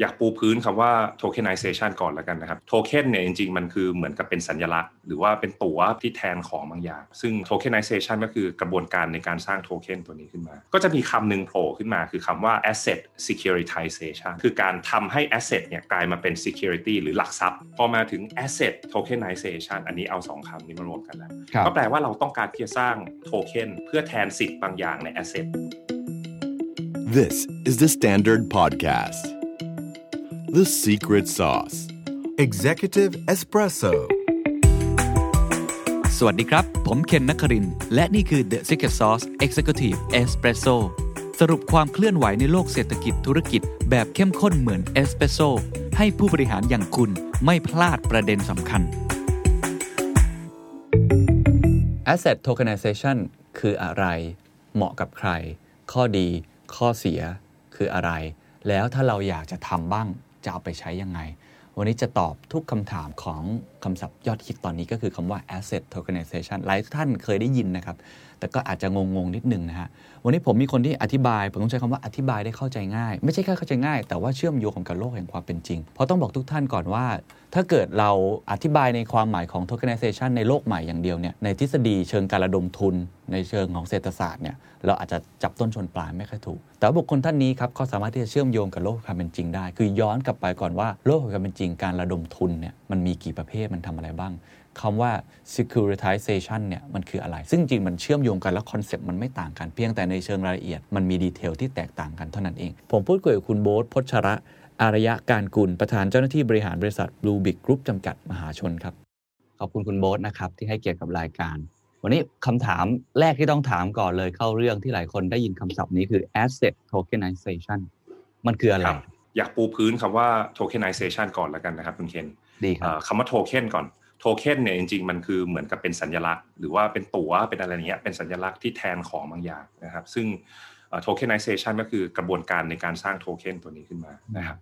อยากปูพื้นคำว่า tokenization ก่อนแล้วกันนะครับ token เนี่ยจริงๆ มันคือเหมือนกับเป็นสัญลักษณ์ หรือว่าเป็นตั๋วที่แทนของบางอย่าง ซึ่ง tokenization ก็คือกระบวนการในการสร้างโทเค็นตัวนี้ขึ้นมา ก็จะมีคำหนึ่งโผล่ขึ้นมาคือคำว่า asset securitization คือการทำให้ asset เนี่ยกลายมาเป็น security หรือหลักทรัพย์ พอมาถึง asset tokenization อันนี้เอาสองคำนี้มารวมกันแล้ว ก็แปลว่าเราต้องการที่จะสร้างโทเค็นเพื่อแทนสิทธิ์บางอย่างใน asset This is the Standard Podcast. The Secret Sauce. Executive Espresso สวัสดีครับ ผมเคนนักครินทร์และนี่คือ The Secret Sauce Executive Espresso สรุปความเคลื่อนไหวในโลกเศรษฐกิจธุรกิจแบบเข้มข้นเหมือนเอสเปรสโซให้ผู้บริหารอย่างคุณไม่พลาดประเด็นสำคัญ Asset Tokenization คืออะไร เหมาะกับใคร ข้อดี ข้อเสียคืออะไร แล้วถ้าเราอยากจะทำบ้าง จะเอาไปใช้ยังไง วันนี้จะตอบทุกคำถามของคำศัพท์ยอดฮิตตอนนี้ก็คือคำว่า asset tokenization หลายท่านเคยได้ยินนะครับ แต่ก็อาจจะงงๆนิดนึงนะฮะวันนี้ผมมีคนที่อธิบาย ผมต้องใช้คำว่าอธิบายได้เข้าใจง่าย ไม่ใช่แค่เข้าใจง่าย แต่ว่าเชื่อมโยงกับโลกแห่งความเป็นจริง เพราะต้องบอกทุกท่านก่อนว่า ถ้าเกิดเราอธิบายในความหมายของ tokenization ในโลกใหม่อย่างเดียวเนี่ยในทฤษฎีเชิงการระดมทุน ในเชิงของเศรษฐศาสตร์เนี่ยเราอาจจะจับต้นชนปลายไม่ค่อยถูก แต่ว่าบุคคลท่านนี้ครับเขาสามารถที่จะเชื่อมโยงกับโลกความเป็นจริงได้ คือย้อนกลับไปก่อนว่าโลกของความเป็นจริงการระดมทุนเนี่ยมันมีกี่ประเภทมันทำอะไรบ้าง คำว่า securitization เนี่ยมันคืออะไร ซึ่งจริงมันเชื่อมโยงกัน แล้วคอนเซปต์มันไม่ต่างกันเพียงแต่ในเชิงรายละเอียด มันมีดีเทลที่แตกต่างกันเท่านั้นเอง ผมพูดคุยกับคุณโบ๊ทพชระ อารยะการกุล ประธานเจ้าหน้าที่บริหารบริษัท Blue Big Group จำกัดมหาชนครับ ขอบคุณคุณโบ๊ทนะครับที่ให้เกียรติกับรายการ วันนี้คำถามแรกที่ต้องถามก่อนเลยเข้าเรื่องที่หลายคนได้ยินคำศัพท์นี้คือ asset tokenization มันคืออะไรครับอยากปูพื้นคำว่า tokenization ก่อนแล้วกันนะครับคุณเคนดีครับเอ่อคำว่าโทเค็นก่อน โทเค็นเนี่ยจริงๆ มันคือเหมือนกับเป็นสัญลักษณ์ หรือว่าเป็นตั๋วเป็นอะไรเงี้ยเป็นสัญลักษณ์ที่แทนของบางอย่างนะครับ ซึ่งโทเค็นไนเซชันก็คือกระบวนการในการสร้างโทเค็นตัวนี้ขึ้นมานะครับ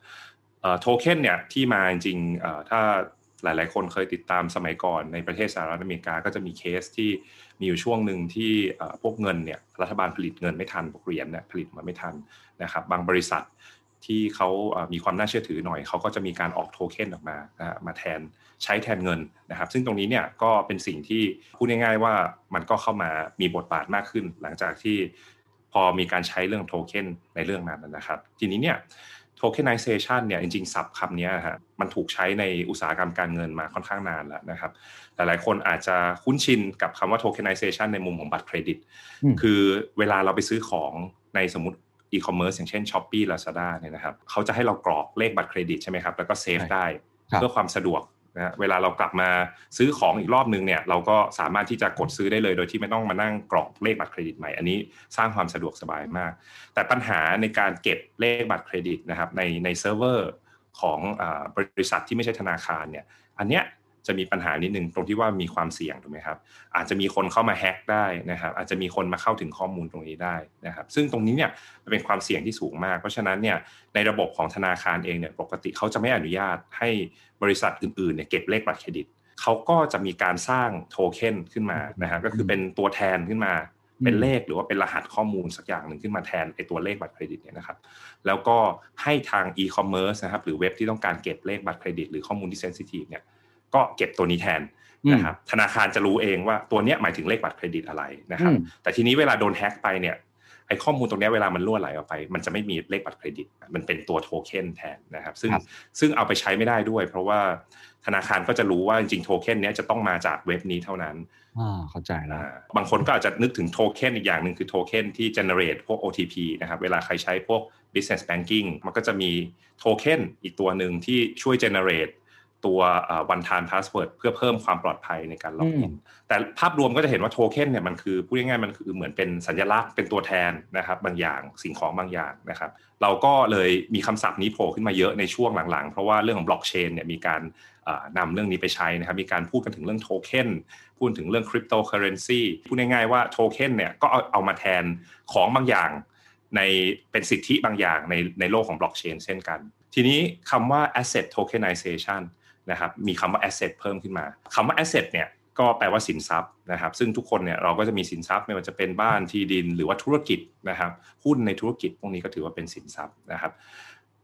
โทเค็นเนี่ยที่มาจริงๆถ้าหลาย ๆ คนเคยติดตามสมัยก่อนในประเทศสหรัฐอเมริกาก็จะมีเคสที่มีอยู่ช่วงหนึ่งที่พวกเงินเนี่ยรัฐบาลผลิตเงินไม่ทันพวกเหรียญเนี่ยผลิตมาไม่ทันนะครับบางบริษัทที่เขามีความน่าเชื่อถือหน่อยเขาก็จะมีการออกโทเค็นออกมานะมาแทน ใช้แทนเงินนะครับ ซึ่งตรงนี้เนี่ยก็เป็นสิ่งที่พูดง่ายๆว่ามันก็เข้ามามีบทบาทมากขึ้น หลังจากที่พอมีการใช้เรื่องโทเค็นในเรื่องนั้นนะครับ ทีนี้เนี่ย tokenization เนี่ยจริงๆศัพท์คำนี้ฮะมันถูกใช้ในอุตสาหกรรมการเงินมาค่อนข้างนานแล้วนะครับ หลายๆคนอาจจะคุ้นชินกับคำว่า tokenization ในมุมของบัตรเครดิตอืมคือเวลาเราไปซื้อของในสมมติอีคอมเมิร์ซอย่างเช่น Shopee Lazada เนี่ยนะครับเขาจะให้เรากรอกเลขบัตรเครดิตใช่ไหมครับแล้วก็เซฟใช่ได้ครับเพื่อความสะดวก นะเวลาเรากลับมาซื้อของอีกรอบนึงเนี่ย เราก็สามารถที่จะกดซื้อได้เลย โดยที่ไม่ต้องมานั่งกรอกเลขบัตรเครดิตใหม่ อันนี้สร้างความสะดวกสบายมาก แต่ปัญหาในการเก็บเลขบัตรเครดิตนะครับในในเซิร์ฟเวอร์ของบริษัทที่ไม่ใช่ธนาคารเนี่ย อันเนี้ย จะมีปัญหานิดนึงตรงที่ว่ามีความเสี่ยงถูกไหมครับ อาจจะมีคนเข้ามาแฮ็กได้นะครับ อาจจะมีคนมาเข้าถึงข้อมูลตรงนี้ได้นะครับ ซึ่งตรงนี้เนี่ยมันเป็นความเสี่ยงที่สูงมาก เพราะฉะนั้นเนี่ยในระบบของธนาคารเองเนี่ยปกติเขาจะไม่อนุญาตให้บริษัทอื่นๆเนี่ยเก็บเลขบัตรเครดิตเขาก็จะมีการสร้างโทเค็นขึ้นมานะฮะก็คือเป็นตัวแทนขึ้นมาเป็นเลขหรือว่าเป็นรหัสข้อมูลสักอย่างหนึ่งขึ้นมาแทนไอตัวเลขบัตรเครดิตเนี่ยนะครับ แล้วก็ให้ทางอีคอมเมิร์ซนะครับหรือเว็บที่ต้องการเก็บเลขบัตรเครดิต หรือข้อมูลที่ sensitive เนี่ย ก็เก็บตัวนี้แทนนะครับธนาคารจะรู้เองว่าตัวเนี้ยหมายถึงเลขบัตรเครดิตอะไรนะครับอืมแต่ทีนี้เวลาโดนแฮ็กไปเนี่ยไอข้อมูลตรงเนี้ยเวลามันรั่วไหลออกไป มันจะไม่มีเลขบัตรเครดิต มันเป็นตัวโทเค็นแทนนะครับ ซึ่งครับซึ่งเอาไปใช้ไม่ได้ด้วย เพราะว่าธนาคารก็จะรู้ว่าจริงๆโทเค็นเนี้ยจะต้องมาจากเว็บนี้เท่านั้นอ่าเข้าใจแล้วอ่าบางคนก็อาจจะนึกถึงโทเค็นอีกอย่างหนึ่งคือโทเค็นที่ generate พวก OTP นะครับ เวลาใครใช้พวก business banking มันก็จะมีโทเค็นอีกตัวหนึ่งที่ช่วย generate ตัวเอ่อ one time password เพื่อเพิ่มความปลอดภัยในการล็อกอิน แต่ภาพรวมก็จะเห็นว่าโทเค็นเนี่ยมันคือพูดง่ายๆมันคือเหมือนเป็นสัญลักษณ์เป็นตัวแทนนะครับบางอย่างสิ่งของบางอย่างนะครับ เราก็เลยมีคำศัพท์นี้โผล่ขึ้นมาเยอะในช่วงหลังๆ เพราะว่าเรื่องของบล็อกเชนเนี่ยมีการเอ่อนำเรื่องนี้ไปใช้นะครับ มีการพูดกันถึงเรื่องโทเค็นพูดถึงเรื่องคริปโตเคอเรนซีพูดง่ายๆว่าโทเค็นเนี่ยก็เอาเอามาแทนของบางอย่างในเป็นสิทธิบางอย่างในในโลกของบล็อกเชนเช่นกัน ทีนี้คำว่า asset tokenization นะครับมีคำว่า asset เพิ่มขึ้นมาคำว่า asset เนี่ยก็แปลว่าสินทรัพย์นะครับซึ่งทุกคนเนี่ยเราก็จะมีสินทรัพย์ไม่ว่าจะเป็นบ้านที่ดินหรือว่าธุรกิจนะครับหุ้นในธุรกิจพวกนี้ก็ถือว่าเป็นสินทรัพย์นะครับ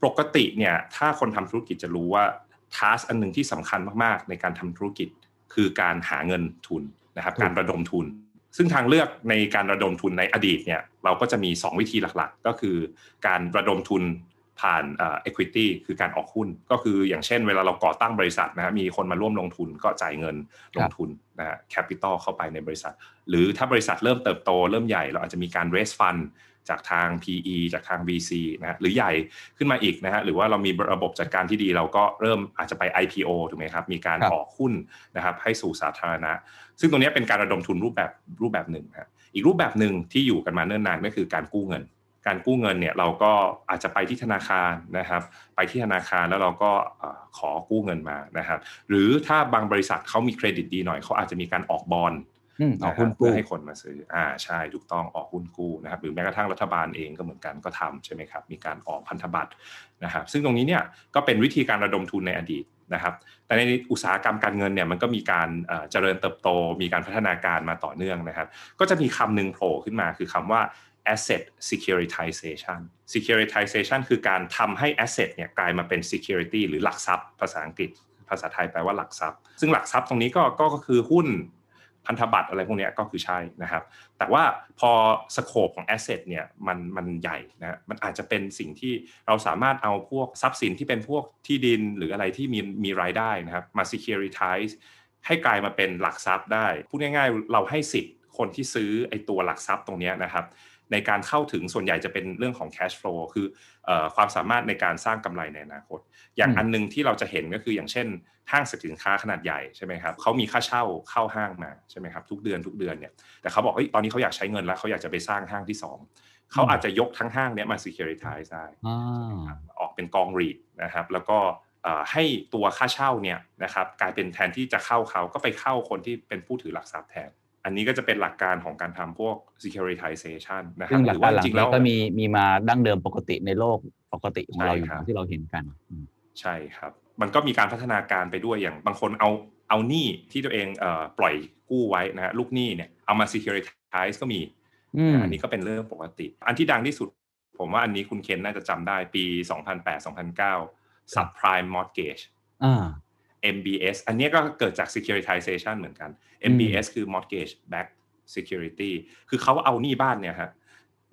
ปกติเนี่ยถ้าคนทำธุรกิจจะรู้ว่าทัสอันหนึ่งที่สำคัญมากๆ ในการทำธุรกิจคือการหาเงินทุนนะครับการระดมทุน ซึ่งทางเลือกในการระดมทุนในอดีตเนี่ยเราก็จะมี 2 วิธีหลักๆ ก็คือการระดมทุน ผ่านเอ่อ equity คือการออกหุ้น ก็คืออย่างเช่นเวลาเราก่อตั้งบริษัทนะฮะมีคนมาร่วมลงทุนก็จ่ายเงินลงทุนนะฮะ capital เข้าไปในบริษัท หรือถ้าบริษัทเริ่มเติบโตเริ่มใหญ่เราอาจจะมีการ raise fund จากทาง PE จากทาง VC นะฮะหรือใหญ่ขึ้นมาอีกนะฮะหรือว่าเรามีระบบจัดการที่ดีเราก็เริ่มอาจจะไป IPO ถูกไหมครับ มีการครับออกหุ้นนะครับให้สู่สาธารณะ ซึ่งตรงนี้เป็นการระดมทุนรูปแบบรูปแบบหนึ่งฮะอีกรูปแบบหนึ่งที่อยู่กันมาเนิ่นนานก็คือการกู้เงิน การกู้เงินเนี่ยเราก็อาจจะไปที่ธนาคารนะครับ ไปที่ธนาคารแล้วเราก็เอ่อขอกู้เงินมานะครับ หรือถ้าบางบริษัทเขามีเครดิตดีหน่อยเขาอาจจะมีการออกบอลอืมออกนะคหุ้รันบเพื่กู้อให้คนมาซื้ออ่าใช่ถูกต้องออกหุ้นกู้นะครับหรือแม้กระทั่งรัฐบาลเองก็เหมือนกันก็ทำใช่ไหมครับมีการออกพันธบัตรนะครับซึ่งตรงนี้เนี่ยก็เป็นวิธีการระดมทุนในอดีตนะครับ แต่ในอุตสาหกรรมการเงินเนี่ยมันก็มีการเอ่อเจริญเติบโต มีการพัฒนาการมาต่อเนื่องนะครับ ก็จะมีคำหนึ่งโผล่ขึ้นมาคือคำว่า asset securitization securitization คือการทำให้ asset เนี่ยกลายมาเป็น security หรือหลักทรัพย์ ภาษาอังกฤษ ภาษาไทยแปลว่าหลักทรัพย์ ซึ่งหลักทรัพย์ตรงนี้ก็ก็ก็คือหุ้นพันธบัตรอะไรพวกนี้ก็คือใช่นะครับ แต่ว่าพอสโคปของแอสเซทเนี่ยมันมันใหญ่นะมันอาจจะเป็นสิ่งที่เราสามารถเอาพวกทรัพย์สินที่เป็นพวกที่ดินหรืออะไรที่มีมีรายได้นะครับมา securitize ให้กลายมาเป็นหลักทรัพย์ได้ พูดง่ายๆ เราให้สิทธิ์คนที่ซื้อไอ้ตัวหลักทรัพย์ตรงนี้นะครับ ในการเข้าถึงส่วนใหญ่จะเป็นเรื่องของ cash flow คือเออความสามารถในการสร้างกำไรในอนาคต อย่างอืมอันหนึงที่เราจะเห็นก็คืออย่างเช่นห้างสรรพสินค้าขนาดใหญ่ใช่ไหมครับเขามีค่าเช่าเข้าห้างมาใช่ไหมครับทุกเดือนทุกเดือนเนี่ยแต่เขาบอกเฮ้ยตอนนี้เขาอยากใช้เงินแล้วเขาอยากจะไปสร้างห้างที่สองเขาอาจจะยกทั้งห้างเนี้ยมา securitize ได้อ่าออกเป็นกองรีดนะครับ แล้วก็เอ่อให้ตัวค่าเช่าเนี่ยนะครับกลายเป็นแทนที่จะเข้าเขาก็ไปเข้าคนที่เป็นผู้ถือหลักทรัพย์แทน อันนี้ก็จะเป็นหลักการของการทำพวก securitization นะครัซึ่บงหลักการหลังจริงๆนี้แล้วก็มีมีมาดั้งเดิมปกติในโลกปกติของเราอยู่ใช่ครับที่เราเห็นกันอืมใช่ครับ มันก็มีการพัฒนาการไปด้วยอย่างบางคนเอาเอาหนี้ที่ตัวเองเอ่อปล่อยกู้ไว้นะฮะลูกหนี้เนี่ยเอามา securitize ก็มีอืมอันนี้ก็เป็นเรื่องปกติ อันที่ดังที่สุด ผมว่าอันนี้คุณเคนน่าจะจำได้ปี 2008-2009 subprime mortgage อ่า MBS อันนี้ก็เกิดจาก securitization เหมือนกัน MBS คือ mortgage backed security คือเขาเอาหนี้บ้านเนี่ยฮะ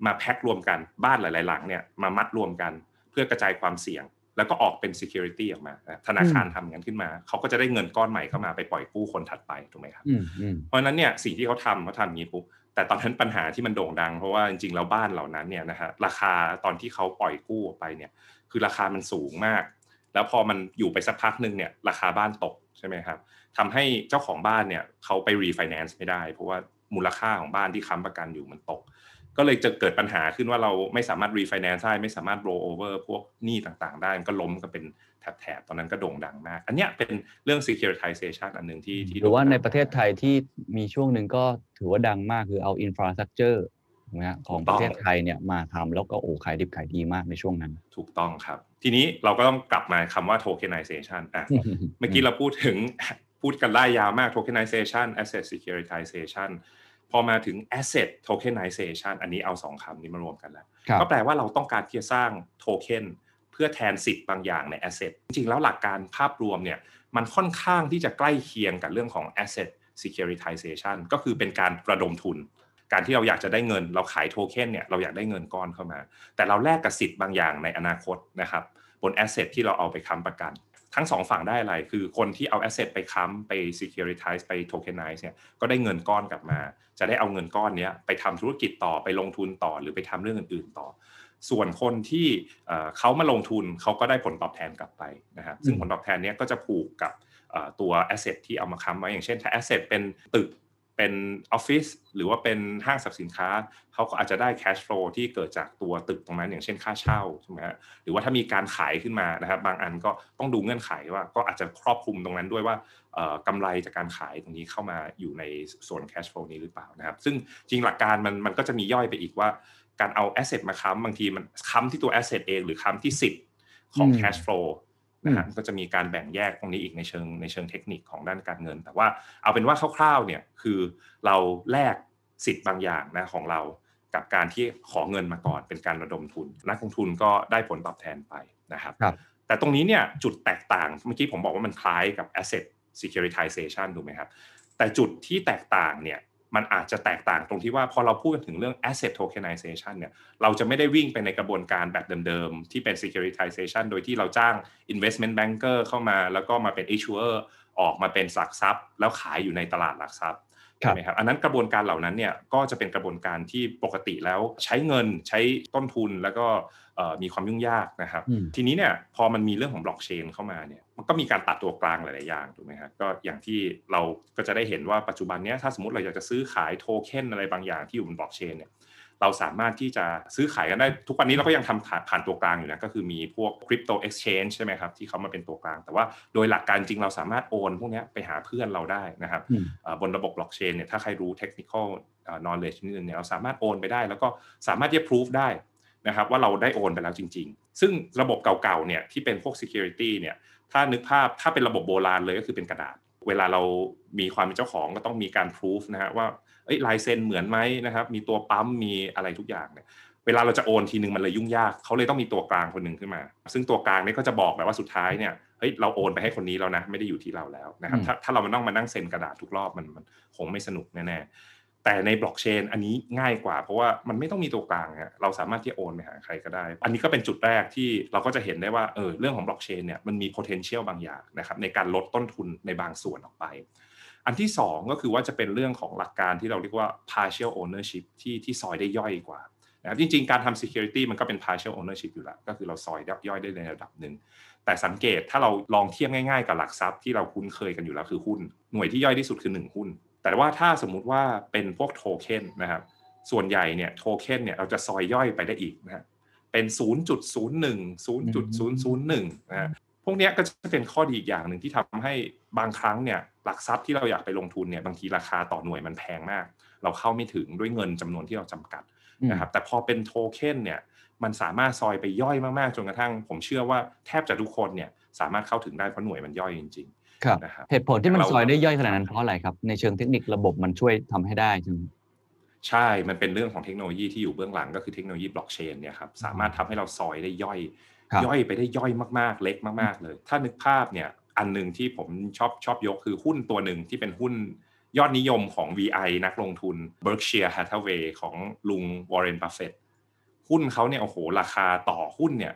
มาแพ็ครวมกันบ้านหลาย ๆ หลังเนี่ยมามัดรวมกันเพื่อกระจายความเสี่ยง แล้วก็ออกเป็น security ออกมานะธนาคารทำงั้นขึ้นมา เขาก็จะได้เงินก้อนใหม่เข้ามาไปปล่อยกู้คนถัดไปถูกไหมครับอืมอืมเพราะฉะนั้นเนี่ยสิ่งที่เขาทำเขาทำอย่างนี้ปุ๊บแต่ตอนนั้นปัญหาที่มันโด่งดังเพราะว่าจริงๆแล้วบ้านเหล่านั้นเนี่ยนะฮะราคาตอนที่เขาปล่อยกู้ออกไปเนี่ยคือราคามันสูงมาก แล้วพอมันอยู่ไปสักพักหนึ่งเนี่ยราคาบ้านตกใช่ไหมครับทำให้เจ้าของบ้านเนี่ยเขาไปรีไฟแนนซ์ไม่ได้ เพราะว่ามูลค่าของบ้านที่ค้ำประกันอยู่มันตก ก็เลยจะเกิดปัญหาขึ้นว่าเราไม่สามารถรีไฟแนนซ์ได้ไม่สามารถโรเวอร์พวกหนี้ต่างๆ ได้มันก็ล้มกันเป็นแถบๆตอนนั้นก็โด่งดังมาก อันเนี้ยเป็นเรื่อง securitization อันหนึ่งที่ที่หรือว่าโด่งดังในประเทศไทยที่มีช่วงหนึ่งก็ถือว่าดังมากคือเอา infrastructure นะฮะของประเทศไทยเนี่ยมาทำแล้วก็โอ้ขายดิบขายดีมากในช่วงนั้น ถูกต้องครับ ทีนี้เราก็ต้องกลับมาคำว่า tokenization อะเมื่อกี้เราพูดถึงพูดกันไล่ยาวมาก tokenization asset securitization พอมาถึง asset tokenization อันนี้เอาสองคำนี้มารวมกันแล้วครับก็แปลว่าเราต้องการที่จะสร้างโทเค็นเพื่อแทนสิทธิ์บางอย่างใน asset จริงๆ แล้วหลักการภาพรวมเนี่ยมันค่อนข้างที่จะใกล้เคียงกับเรื่องของ asset securitization ก็คือเป็นการระดมทุน การที่เราอยากจะได้เงิน เราขายโทเค็นเนี่ยเราอยากได้เงินก้อนเข้ามา แต่เราแลกกับสิทธิ์บางอย่างในอนาคตนะครับบน asset ที่เราเอาไปค้ำประกัน ทั้งสองฝั่งได้อะไร คือคนที่เอา asset ไปค้ำไป securitize ไป tokenize เนี่ยก็ได้เงินก้อนกลับมา จะได้เอาเงินก้อนนี้ไปทำธุรกิจต่อไปลงทุนต่อหรือไปทำเรื่องอื่น ๆ ต่อส่วนคนที่เขามาลงทุนเขาก็ได้ผลตอบแทนกลับไปนะครับซึ่งผลตอบแทนนี้ก็จะผูกกับตัว asset ที่เอามาค้ำไว้อย่างเช่น ถ้า asset เป็นตึก เป็นออฟฟิศหรือว่าเป็นห้างสรรพสินค้าเขาก็อาจจะได้ cash flow ที่เกิดจากตัวตึกตรงนั้น อย่างเช่นค่าเช่าใช่ไหมฮะหรือว่าถ้ามีการขายขึ้นมานะครับบางอันก็ต้องดูเงื่อนไขว่าก็อาจจะครอบคลุมตรงนั้นด้วยว่าเอ่อกำไรจากการขายตรงนี้เข้ามาอยู่ในส่วน cash flow นี้หรือเปล่านะครับซึ่งจริงหลักการมันมันก็จะมีย่อยไปอีกว่า การเอา asset มาค้ำบางทีมันค้ำที่ตัว asset เองหรือค้ำที่สิทธิ์ของอืม cash flow นะฮะก็จะมีการแบ่งแยกตรงนี้อีกในเชิงในเชิงเทคนิคของด้านการเงิน แต่ว่าเอาเป็นว่าคร่าวๆเนี่ยคือเราแลกสิทธิ์บางอย่างนะของเรากับการที่ขอเงินมาก่อนเป็นการระดมทุน นักลงทุนก็ได้ผลตอบแทนไปนะครับครับแต่ตรงนี้เนี่ยจุดแตกต่างเมื่อกี้ผมบอกว่ามันคล้ายกับ asset securitization ถูกไหมครับแต่จุดที่แตกต่างเนี่ย มันอาจจะแตกต่างตรงที่ว่าพอเราพูดถึงเรื่อง asset tokenization เนี่ยเราจะไม่ได้วิ่งไปในกระบวนการแบบเดิมๆ ที่เป็น securitization โดยที่เราจ้าง investment banker เข้ามา แล้วก็มาเป็น issuer ออกมาเป็นหลักทรัพย์ แล้วขายอยู่ในตลาดหลักทรัพย์ ใช่ไหมครับอันนั้นกระบวนการเหล่านั้นเนี่ยก็จะเป็นกระบวนการที่ปกติแล้วใช้เงินใช้ต้นทุนแล้วก็เอ่อมีความยุ่งยากนะครับอืมทีนี้เนี่ยพอมันมีเรื่องของบล็อกเชนเข้ามาเนี่ยมันก็มีการตัดตัวกลางหลาย ๆ อย่างถูกไหมครับก็อย่างที่เราก็จะได้เห็นว่าปัจจุบันเนี้ยถ้าสมมติเราอยากจะซื้อขายโทเค็นอะไรบางอย่างที่อยู่บนบล็อกเชนเนี่ย เราสามารถที่จะซื้อขายกันได้ทุกวันนี้เราก็ยังทำผ่านผ่านตัวกลางอยู่นะก็คือมีพวกคริปโตเอ็กซ์ชแนนใช่ไหมครับที่เขามาเป็นตัวกลาง แต่ว่าโดยหลักการจริงเราสามารถโอนพวกเนี้ยไปหาเพื่อนเราได้นะครับอืมเอ่อบนระบบบล็อกเชนเนี่ยถ้าใครรู้ technical เอ่อ knowledge นิดนึงเนี่ยเราสามารถโอนไปได้ แล้วก็สามารถที่จะ proof ได้นะครับว่าเราได้โอนไปแล้วจริง ๆ ซึ่งระบบเก่าๆเนี่ยที่เป็นพวก security เนี่ยถ้านึกภาพถ้าเป็นระบบโบราณเลยก็คือเป็นกระดาษ เวลาเรามีความเป็นเจ้าของก็ต้องมีการ proof นะฮะว่าเอ้ย ลายเซ็นเหมือนไหมนะครับ มีตัวปั๊มมีอะไรทุกอย่างเนี่ยเวลาเราจะโอนทีนึงมันเลยยุ่งยากเขาเลยต้องมีตัวกลางคนหนึ่งขึ้นมา ซึ่งตัวกลางเนี่ยก็จะบอกแบบว่าสุดท้ายเนี่ยเฮ้ยเราโอนไปให้คนนี้แล้วนะไม่ได้อยู่ที่เราแล้วนะครับอืมถ้าถ้าเรามาต้องมานั่งเซ็นกระดาษทุกรอบมันมันคงไม่สนุกแน่ๆแต่ในบล็อกเชนอันนี้ง่ายกว่า เพราะว่ามันไม่ต้องมีตัวกลางฮะเราสามารถที่จะโอนไปหาใครก็ได้ อันนี้ก็เป็นจุดแรกที่เราก็จะเห็นได้ว่าเออเรื่องของบล็อกเชนเนี่ยมันมี potential บางอย่างนะครับในการลดต้นทุนในบางส่วนออกไป อันที่สองก็คือว่าจะเป็นเรื่องของหลักการที่เราเรียกว่า partial ownership ที่ที่ซอยได้ย่อยกว่านะครับจริงๆ การทำ security มันก็เป็น partial ownership อยู่แล้วก็คือเราซอยย่อยได้ในระดับหนึ่งแต่สังเกตถ้าเราลองเทียบง่ายๆ กับหลักทรัพย์ที่เราคุ้นเคยกันอยู่แล้วคือหุ้น หน่วยที่ย่อยที่สุดคือ 1 หุ้น แต่ว่าถ้าสมมุติว่าเป็นพวกโทเค็นนะครับส่วนใหญ่เนี่ยโทเค็นเนี่ยเราจะซอยย่อยไปได้อีกนะฮะเป็น 0.01 0.001นะ พวกเนี้ยก็จะเป็นข้อดีอีกอย่างหนึ่งที่ทำให้บางครั้งเนี่ยหลักทรัพย์ที่เราอยากไปลงทุนเนี่ยบางทีราคาต่อหน่วยมันแพงมาก เราเข้าไม่ถึงด้วยเงินจำนวนที่เราจำกัดนะครับแต่พอเป็นโทเค็นเนี่ยมันสามารถซอยไปย่อยมากๆจนกระทั่ง ผมเชื่อว่าแทบจะทุกคนเนี่ยสามารถเข้าถึงได้เพราะหน่วยมันย่อยจริงครับๆนะครับเหตุผลที่มันเราซอยได้ย่อยขนาดนั้นเพราะอะไรครับในเชิงเทคนิคระบบมันช่วยทำให้ได้ใช่ไหมใช่ มันเป็นเรื่องของเทคโนโลยีที่อยู่เบื้องหลังก็คือเทคโนโลยีบล็อกเชนเนี่ยครับสามารถทำให้เราซอยได้ย่อยครับ ย่อยไปได้ย่อยมากๆ เล็กมาก ๆ เลย ถ้านึกภาพเนี่ยอันหนึ่งที่ผมชอบชอบยกคือหุ้นตัวหนึ่งที่เป็นหุ้นยอดนิยมของ VI นักลงทุน Berkshire Hathaway ของลุง Warren Buffett หุ้นเขาเนี่ยโอ้โหราคาต่อหุ้นเนี่ย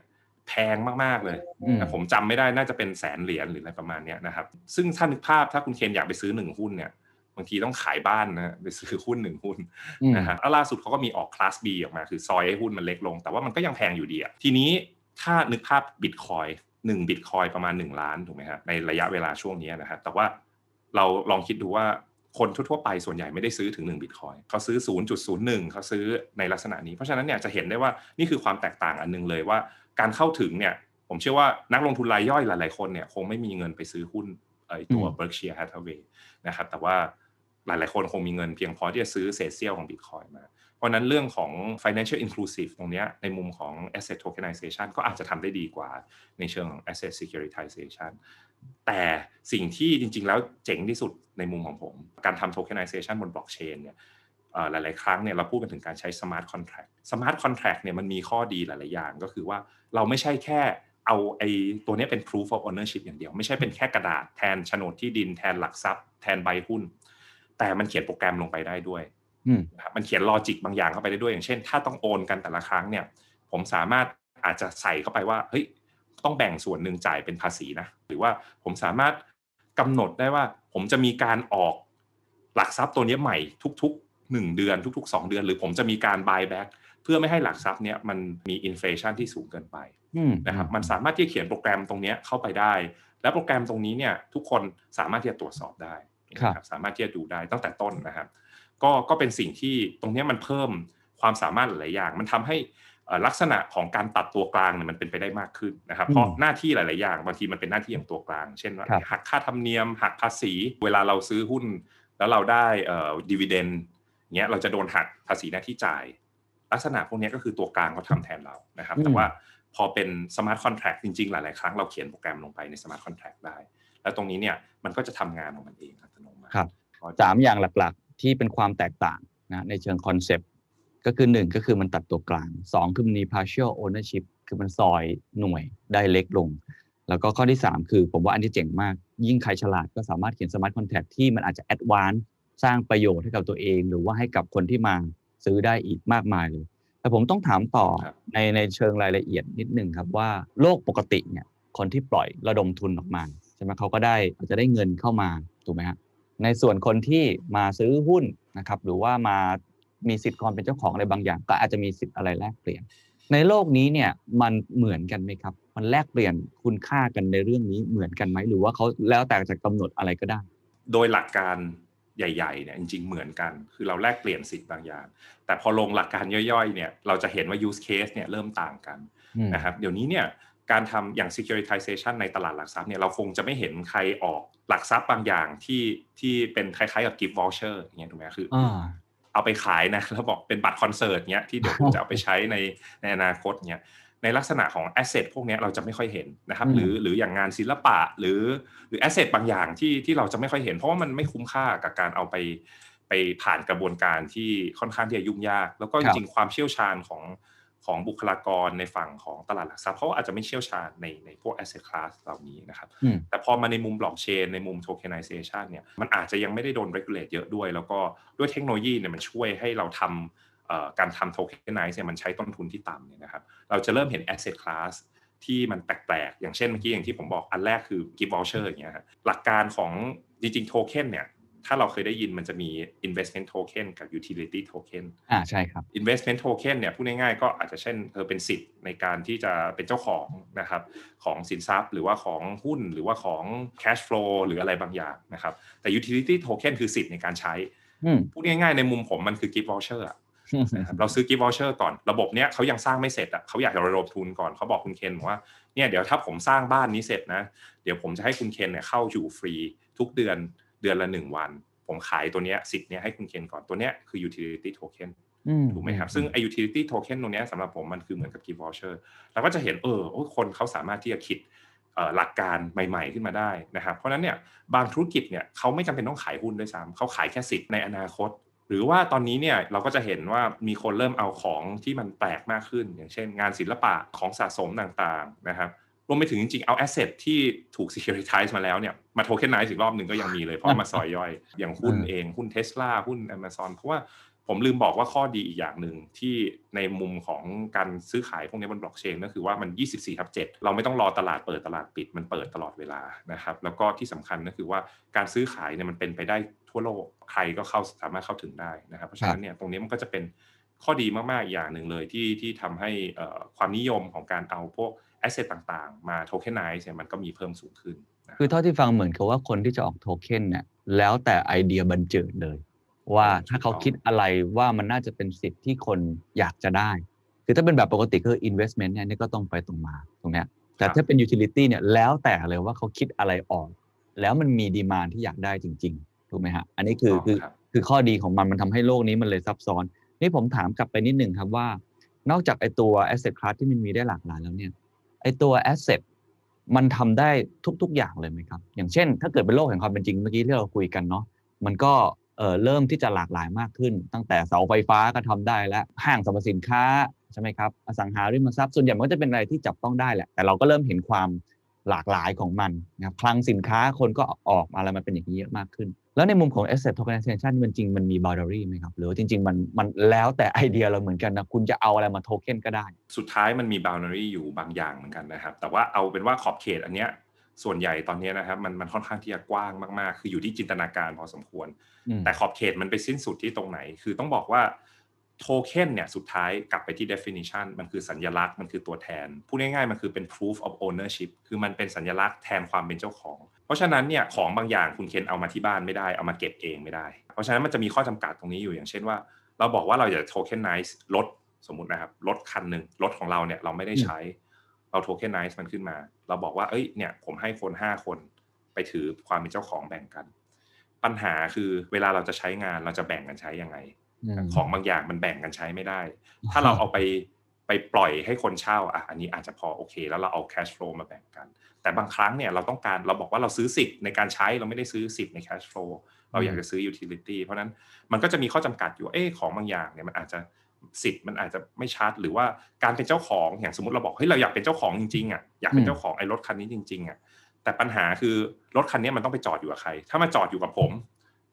แพงมาก ๆ เลยอืมแต่ผมจำไม่ได้น่าจะเป็นแสนเหรียญหรืออะไรประมาณเนี้ยนะครับ ซึ่งถ้านึกภาพถ้าคุณเคนอยากไปซื้อหนึ่งหุ้นเนี่ยบางทีต้องขายบ้านนะไปซื้อหุ้นหนึ่งหุ้นอืมนะฮะแล้วล่าสุดเขาก็มีออกคลาส B ออกมาคือซอยให้หุ้นมันเล็กลง แต่ว่ามันก็ยังแพงอยู่ดีอะทีนี้ ถ้านึกภาพบิตคอยหนึ่งบิตคอยประมาณ 1 ล้านถูกไหมฮะในระยะเวลาช่วงนี้นะฮะแต่ว่าเราลองคิดดูว่าคนทั่วๆไปส่วนใหญ่ไม่ได้ซื้อถึง1บิตคอยเขาซื้อ 0.01 เขาซื้อในลักษณะนี้ เพราะฉะนั้นเนี่ยจะเห็นได้ว่านี่คือความแตกต่างอันหนึงเลยว่า การเข้าถึงเนี่ยผมเชื่อว่านักลงทุนรายย่อยหลายๆคนเนี่ยคงไม่มีเงินไปซื้อหุ้นไอ้ตัวอืม Berkshire Hathaway นะครับแต่ว่าหลายๆคนคงมีเงินเพียงพอที่จะซื้อเศษเสี้ยวของ Bitcoin มา เพราะนั้นเรื่องของ financial inclusive ตรงนี้ในมุมของ asset tokenization ก็อาจจะทำได้ดีกว่าในเชิงของ asset securitization แต่สิ่งที่จริง ๆ แล้วเจ๋งที่สุดในมุมของผม การทำ tokenization บน blockchain เนี่ยหลาย ๆ ครั้งเนี่ยเราพูดกันถึงการใช้ smart contract smart contract เนี่ยมันมีข้อดีหลาย ๆ อย่างก็คือว่าเราไม่ใช่แค่เอาไอ้ตัวนี้เป็น proof of ownership อย่างเดียว ไม่ใช่เป็นแค่กระดาษแทนโฉนดที่ดินแทนหลักทรัพย์ แทนใบหุ้น แต่มันเขียนโปรแกรมลงไปได้ด้วย นะครับมันเขียน logic บางอย่างเข้าไปได้ด้วยอย่างเช่น ถ้าต้องโอนกันแต่ละครั้งเนี่ย ผมสามารถอาจจะใส่เข้าไปว่าเฮ้ยต้องแบ่งส่วนหนึ่งจ่ายเป็นภาษีนะ หรือว่าผมสามารถกำหนดได้ว่า ผมจะมีการออกหลักทรัพย์ตัวนี้ใหม่ทุกๆ 1 เดือนทุก ๆ 2 เดือน หรือผมจะมีการ buy back เพื่อไม่ให้หลักทรัพย์เนี้ยมันมี inflation ที่สูงเกินไปอืมนะครับมันสามารถที่จะเขียนโปรแกรมตรงเนี้ยเข้าไปได้ แล้วโปรแกรมตรงนี้เนี่ยทุกคนสามารถที่จะตรวจสอบได้ครับนะสามารถที่จะดูได้ตั้งแต่ต้นนะครับ ก็ก็เป็นสิ่งที่ตรงเนี้ยมันเพิ่มความสามารถหลายๆอย่าง มันทำให้เอ่อลักษณะของการตัดตัวกลางเนี่ยมันเป็นไปได้มากขึ้นนะครับ เพราะหน้าที่หลาย ๆ อย่างบางทีมันเป็นหน้าที่ของตัวกลาง เช่นว่าครับหักค่าธรรมเนียม หักภาษี เวลาเราซื้อหุ้น แล้วเราได้เอ่อดีเวเดนเงี้ยเราจะโดนหักภาษีหน้าที่จ่าย ลักษณะพวกเนี้ยก็คือตัวกลางเขาทำแทนเรานะครับ แต่ว่าพอเป็น smart contract จริง ๆ หลาย ๆ ครั้งเราเขียนโปรแกรมลงไปใน smart contract ได้ แล้วตรงนี้เนี่ยมันก็จะทำงานของมันเองอัตโนมัติครับก็สามอย่างหลัก ๆ ที่เป็นความแตกต่างนะในเชิง concept ก็คือหนึ่งก็คือมันตัดตัวกลางสองคือมันมี partial ownership คือมันซอยหน่วยได้เล็กลง แล้วก็ข้อที่ 3 คือผมว่าอันที่เจ๋งมาก ยิ่งใครฉลาดก็สามารถเขียน smart contract ที่มันอาจจะ advance สร้างประโยชน์ให้กับตัวเอง หรือว่าให้กับคนที่มาซื้อได้อีกมากมายเลย แต่ผมต้องถามต่อครับในในเชิงรายละเอียดนิดนึงครับว่าโลกปกติเนี่ยคนที่ปล่อยระดมทุนออกมาใช่ไหมเขาก็ได้อาจจะได้เงินเข้ามาถูกไหมฮะ ในส่วนคนที่มาซื้อหุ้นนะครับ หรือว่ามามีสิทธิ์ความเป็นเจ้าของอะไรบางอย่าง ก็อาจจะมีสิทธิ์อะไรแลกเปลี่ยน ในโลกนี้เนี่ยมันเหมือนกันไหมครับ มันแลกเปลี่ยนคุณค่ากันในเรื่องนี้เหมือนกันไหมหรือว่าเขาแล้วแต่จะกำหนดอะไรก็ได้ โดยหลักการใหญ่ๆเนี่ยจริงๆเหมือนกัน คือเราแลกเปลี่ยนสิทธิ์บางอย่าง แต่พอลงหลักการย่อยๆเนี่ยเราจะเห็นว่า use case เนี่ยเริ่มต่างกันอืมนะครับเดี๋ยวนี้เนี่ย การทำอย่าง securitization ในตลาดหลักทรัพย์เนี่ยเราคงจะไม่เห็นใครออกหลักทรัพย์บางอย่างที่ที่เป็นคล้ายๆกับ gift voucher อย่างเงี้ยถูกไหมคือออ่าเอาไปขายนะแล้วบอกเป็นบัตรคอนเสิร์ตเนี้ยที่เดี๋ยวผมจะเอาไปใช้ในในอนาคตเนี้ยในลักษณะของแอสเซทพวกเนี้ยเราจะไม่ค่อยเห็นนะครับอืมหรือหรืออย่างงานศิลปะหรือหรือ asset บางอย่างที่ที่เราจะไม่ค่อยเห็น เพราะว่ามันไม่คุ้มค่ากับการเอาไปไปผ่านกระบวนการที่ค่อนข้างที่จะยุ่งยาก แล้วก็จริงๆความเชี่ยวชาญของ ของบุคลากรในฝั่งของตลาดหลักทรัพย์เขาอาจจะไม่เชี่ยวชาญในในพวก asset class เหล่านี้นะครับอืมแต่พอมาในมุมบล็อกเชนในมุมโทเคน i z a t i o n เนี่ยมันอาจจะยังไม่ได้โดน regulate เยอะด้วย แล้วก็ด้วยเทคโนโลยีเนี่ยมันช่วยให้เราทำเอ่อการทำ tokenize เนี่ยมันใช้ต้นทุนที่ต่ำเนี่ยนะครับเราจะเริ่มเห็น asset class ที่มันแปลกๆ อย่างเช่นเมื่อกี้อย่างที่ผมบอกอันแรกคือ gift voucher อย่างเงี้ยฮะหลักการของจริงๆโทเค็นเนี่ย ถ้าเราเคยได้ยินมันจะมี investment token กับ utility token อ่าใช่ครับ investment token เนี่ยพูดง่ายๆก็อาจจะเช่นเธอเป็นสิทธิ์ในการที่จะเป็นเจ้าของนะครับของสินทรัพย์ หรือว่าของหุ้นหรือว่าของ cash flow หรืออะไรบางอย่างนะครับแต่ utility token คือสิทธิ์ในการใช้อืมพูดง่ายๆในมุมผมมันคือ gift voucher อะนะครับเราซื้อ gift voucher ก่อนระบบเนี้ยเขายังสร้างไม่เสร็จอะเขาอยากจะระดมทุนก่อนเขาบอกคุณเคนบอกว่าเนี่ยเดี๋ยวถ้าผมสร้างบ้านนี้เสร็จนะ เดี๋ยวผมจะให้คุณเคนเนี่ยเข้าอยู่ฟรีทุกเดือน เดือนละหนึ่งวัน ผมขายตัวเนี้ยสิทธิ์เนี้ยให้คุณเคนก่อนตัวเนี้ยคือ utility token อืมถูกไหมครับ ซึ่งไอ้ utility token ตรงเนี้ยสำหรับผมมันคือเหมือนกับ gift voucher เราก็จะเห็นเออโอ้ยคนเขาสามารถที่จะคิดเอ่อหลักการใหม่ ๆ ขึ้นมาได้นะครับ เพราะฉะนั้นเนี่ยบางธุรกิจเนี่ยเขาไม่จำเป็นต้องขายหุ้นด้วยซ้ำเขาขายแค่สิทธิ์ในอนาคต หรือว่าตอนนี้เนี่ยเราก็จะเห็นว่ามีคนเริ่มเอาของที่มันแปลกมากขึ้น อย่างเช่น งานศิลปะของสะสมต่างๆนะครับ รวมไปถึงจริงๆ เอา asset ที่ถูก securitize มาแล้วเนี่ย มา tokenize อีกรอบหนึ่งก็ยังมีเลย เพราะมาซอยย่อย อย่างหุ้นอืมเอง หุ้นเทสลาหุ้น Amazon เพราะว่าผมลืมบอกว่าข้อดีอีกอย่างหนึ่งที่ในมุมของการซื้อขายพวกนี้บนบล็อกเชนก็คือว่ามัน 24ทับ7เราไม่ต้องรอตลาดเปิดตลาดปิดมันเปิดตลอดเวลานะครับ แล้วก็ที่สำคัญก็คือว่าการซื้อขายเนี่ยมันเป็นไปได้ทั่วโลกใครก็เข้าสามารถเข้าถึงได้นะครับ เพราะฉะนั้นเนี่ยตรงนี้มันก็จะเป็นข้อดีมากๆอีกอย่างหนึ่งเลยที่ที่ทำให้เอ่อความนิยมของการเอาพวก asset ต่างๆ มา tokenize เนี่ยมันก็มีเพิ่มสูงขึ้นนะคือเท่าที่ฟังเหมือนกับว่าคนที่จะออกโทเค็นเนี่ยแล้วแต่ไอเดียบันเจิดเลย ว่าถ้าเขาคิดอะไรว่ามันน่าจะเป็นสิทธิ์ที่คนอยากจะได้ คือถ้าเป็นแบบปกติก็คือ investment เนี่ยนี่ก็ต้องไปตรงมาตรงเนี้ยแต่ถ้าเป็น utility เนี่ยแล้วแต่เลยว่าเขาคิดอะไรออก แล้วมันมีดีมานที่อยากได้จริงๆถูกไหมฮะอันนี้คือคือรับคือข้อดีของมันมันทำให้โลกนี้มันเลยซับซ้อน นี่ผมถามกลับไปนิดหนึ่งครับว่า นอกจากไอตัว asset class ที่มันมีได้หลากหลายแล้วเนี่ย ไอตัว asset มันทำได้ทุก ๆ อย่างเลยไหมครับ อย่างเช่น ถ้าเกิดเป็นโลกแห่งความเป็นจริงเมื่อกี้ที่เราคุยกันเนาะมันก็เริ่มที่จะหลากหลายมากขึ้น ตั้งแต่เสาไฟฟ้าก็ทำได้แล้วห้างสรรพสินค้าใช่ไหมครับอสังหาริมทรัพย์ส่วนใหญ่มันก็จะเป็นอะไรที่จับต้องได้แหละแต่เราก็เริ่มเห็นความหลากหลายของมันนะครับคลังสินค้าคนก็ออกมาอะไรมาเป็นอย่างนี้เยอะมากขึ้นแล้วในมุมของ asset tokenization มันจริงมันมี boundary ไหมครับ หรือว่าจริง ๆ มันมันแล้วแต่ไอเดียเราเหมือนกันนะ คุณจะเอาอะไรมาโทเค็นก็ได้ สุดท้ายมันมี boundary อยู่บางอย่างเหมือนกันนะครับ แต่ว่าเอาเป็นว่าขอบเขตอันเนี้ยส่วนใหญ่ตอนเนี้ยนะครับมันมันค่อนข้างที่จะกว้างมากๆ คืออยู่ที่จินตนาการพอสมควรอืมแต่ขอบเขตมันไปสิ้นสุดที่ตรงไหน คือต้องบอกว่าโทเค็นเนี่ยสุดท้ายกลับไปที่ definition มันคือสัญลักษณ์มันคือตัวแทน พูดง่ายๆ มันคือเป็น proof of ownership คือมันเป็นสัญลักษณ์แทนความเป็นเจ้าของเพ ราะฉะนั้นเนี่ยของบางอย่างคุณเคนเอามาที่บ้านไม่ได้เอามาเก็บเองไม่ได้ เพราะฉะนั้นมันจะมีข้อจำกัดตรงนี้อยู่อย่างเช่นว่า เราบอกว่าเราอยาก tokenize รถสมมุตินะครับรถคันหนึ่งรถของเราเนี่ยเราไม่ได้ใช้ เรา tokenize มันขึ้นมา เราบอกว่าเอ้ยเนี่ยผมให้คน 5 คนไปถือความเป็นเจ้าของแบ่งกัน ปัญหาคือเวลาเราจะใช้งานเราจะแบ่งกันใช้ยังไงมของบางอย่างมันแบ่งกันใช้ไม่ได้ ถ้าเราเอาไปไปปล่อยให้คนเช่าอะอันนี้อาจจะพอโอเค แล้วเราเอา cash flow มาแบ่งกัน แต่บางครั้งเนี่ยเราต้องการเราบอกว่าเราซื้อสิทธิ์ในการใช้เราไม่ได้ซื้อสิทธิ์ใน cash flow เราอยากจะซื้อ utility เพราะฉะนั้นมันก็จะมีข้อจำกัดอยู่ว่าเอ๊ะของบางอย่างเนี่ยมันอาจจะสิทธิ์มันอาจจะไม่ชัดหรือว่าการเป็นเจ้าของอย่างสมมติเราบอกเฮ้ยเราอยากเป็นเจ้าของจริงๆอะอยากเป็นเจ้าของไอ้รถคันนี้จริงๆอะแต่ปัญหาคือรถคันนี้มันต้องไปจอดอยู่กับใคร ถ้ามาจอดอยู่กับผม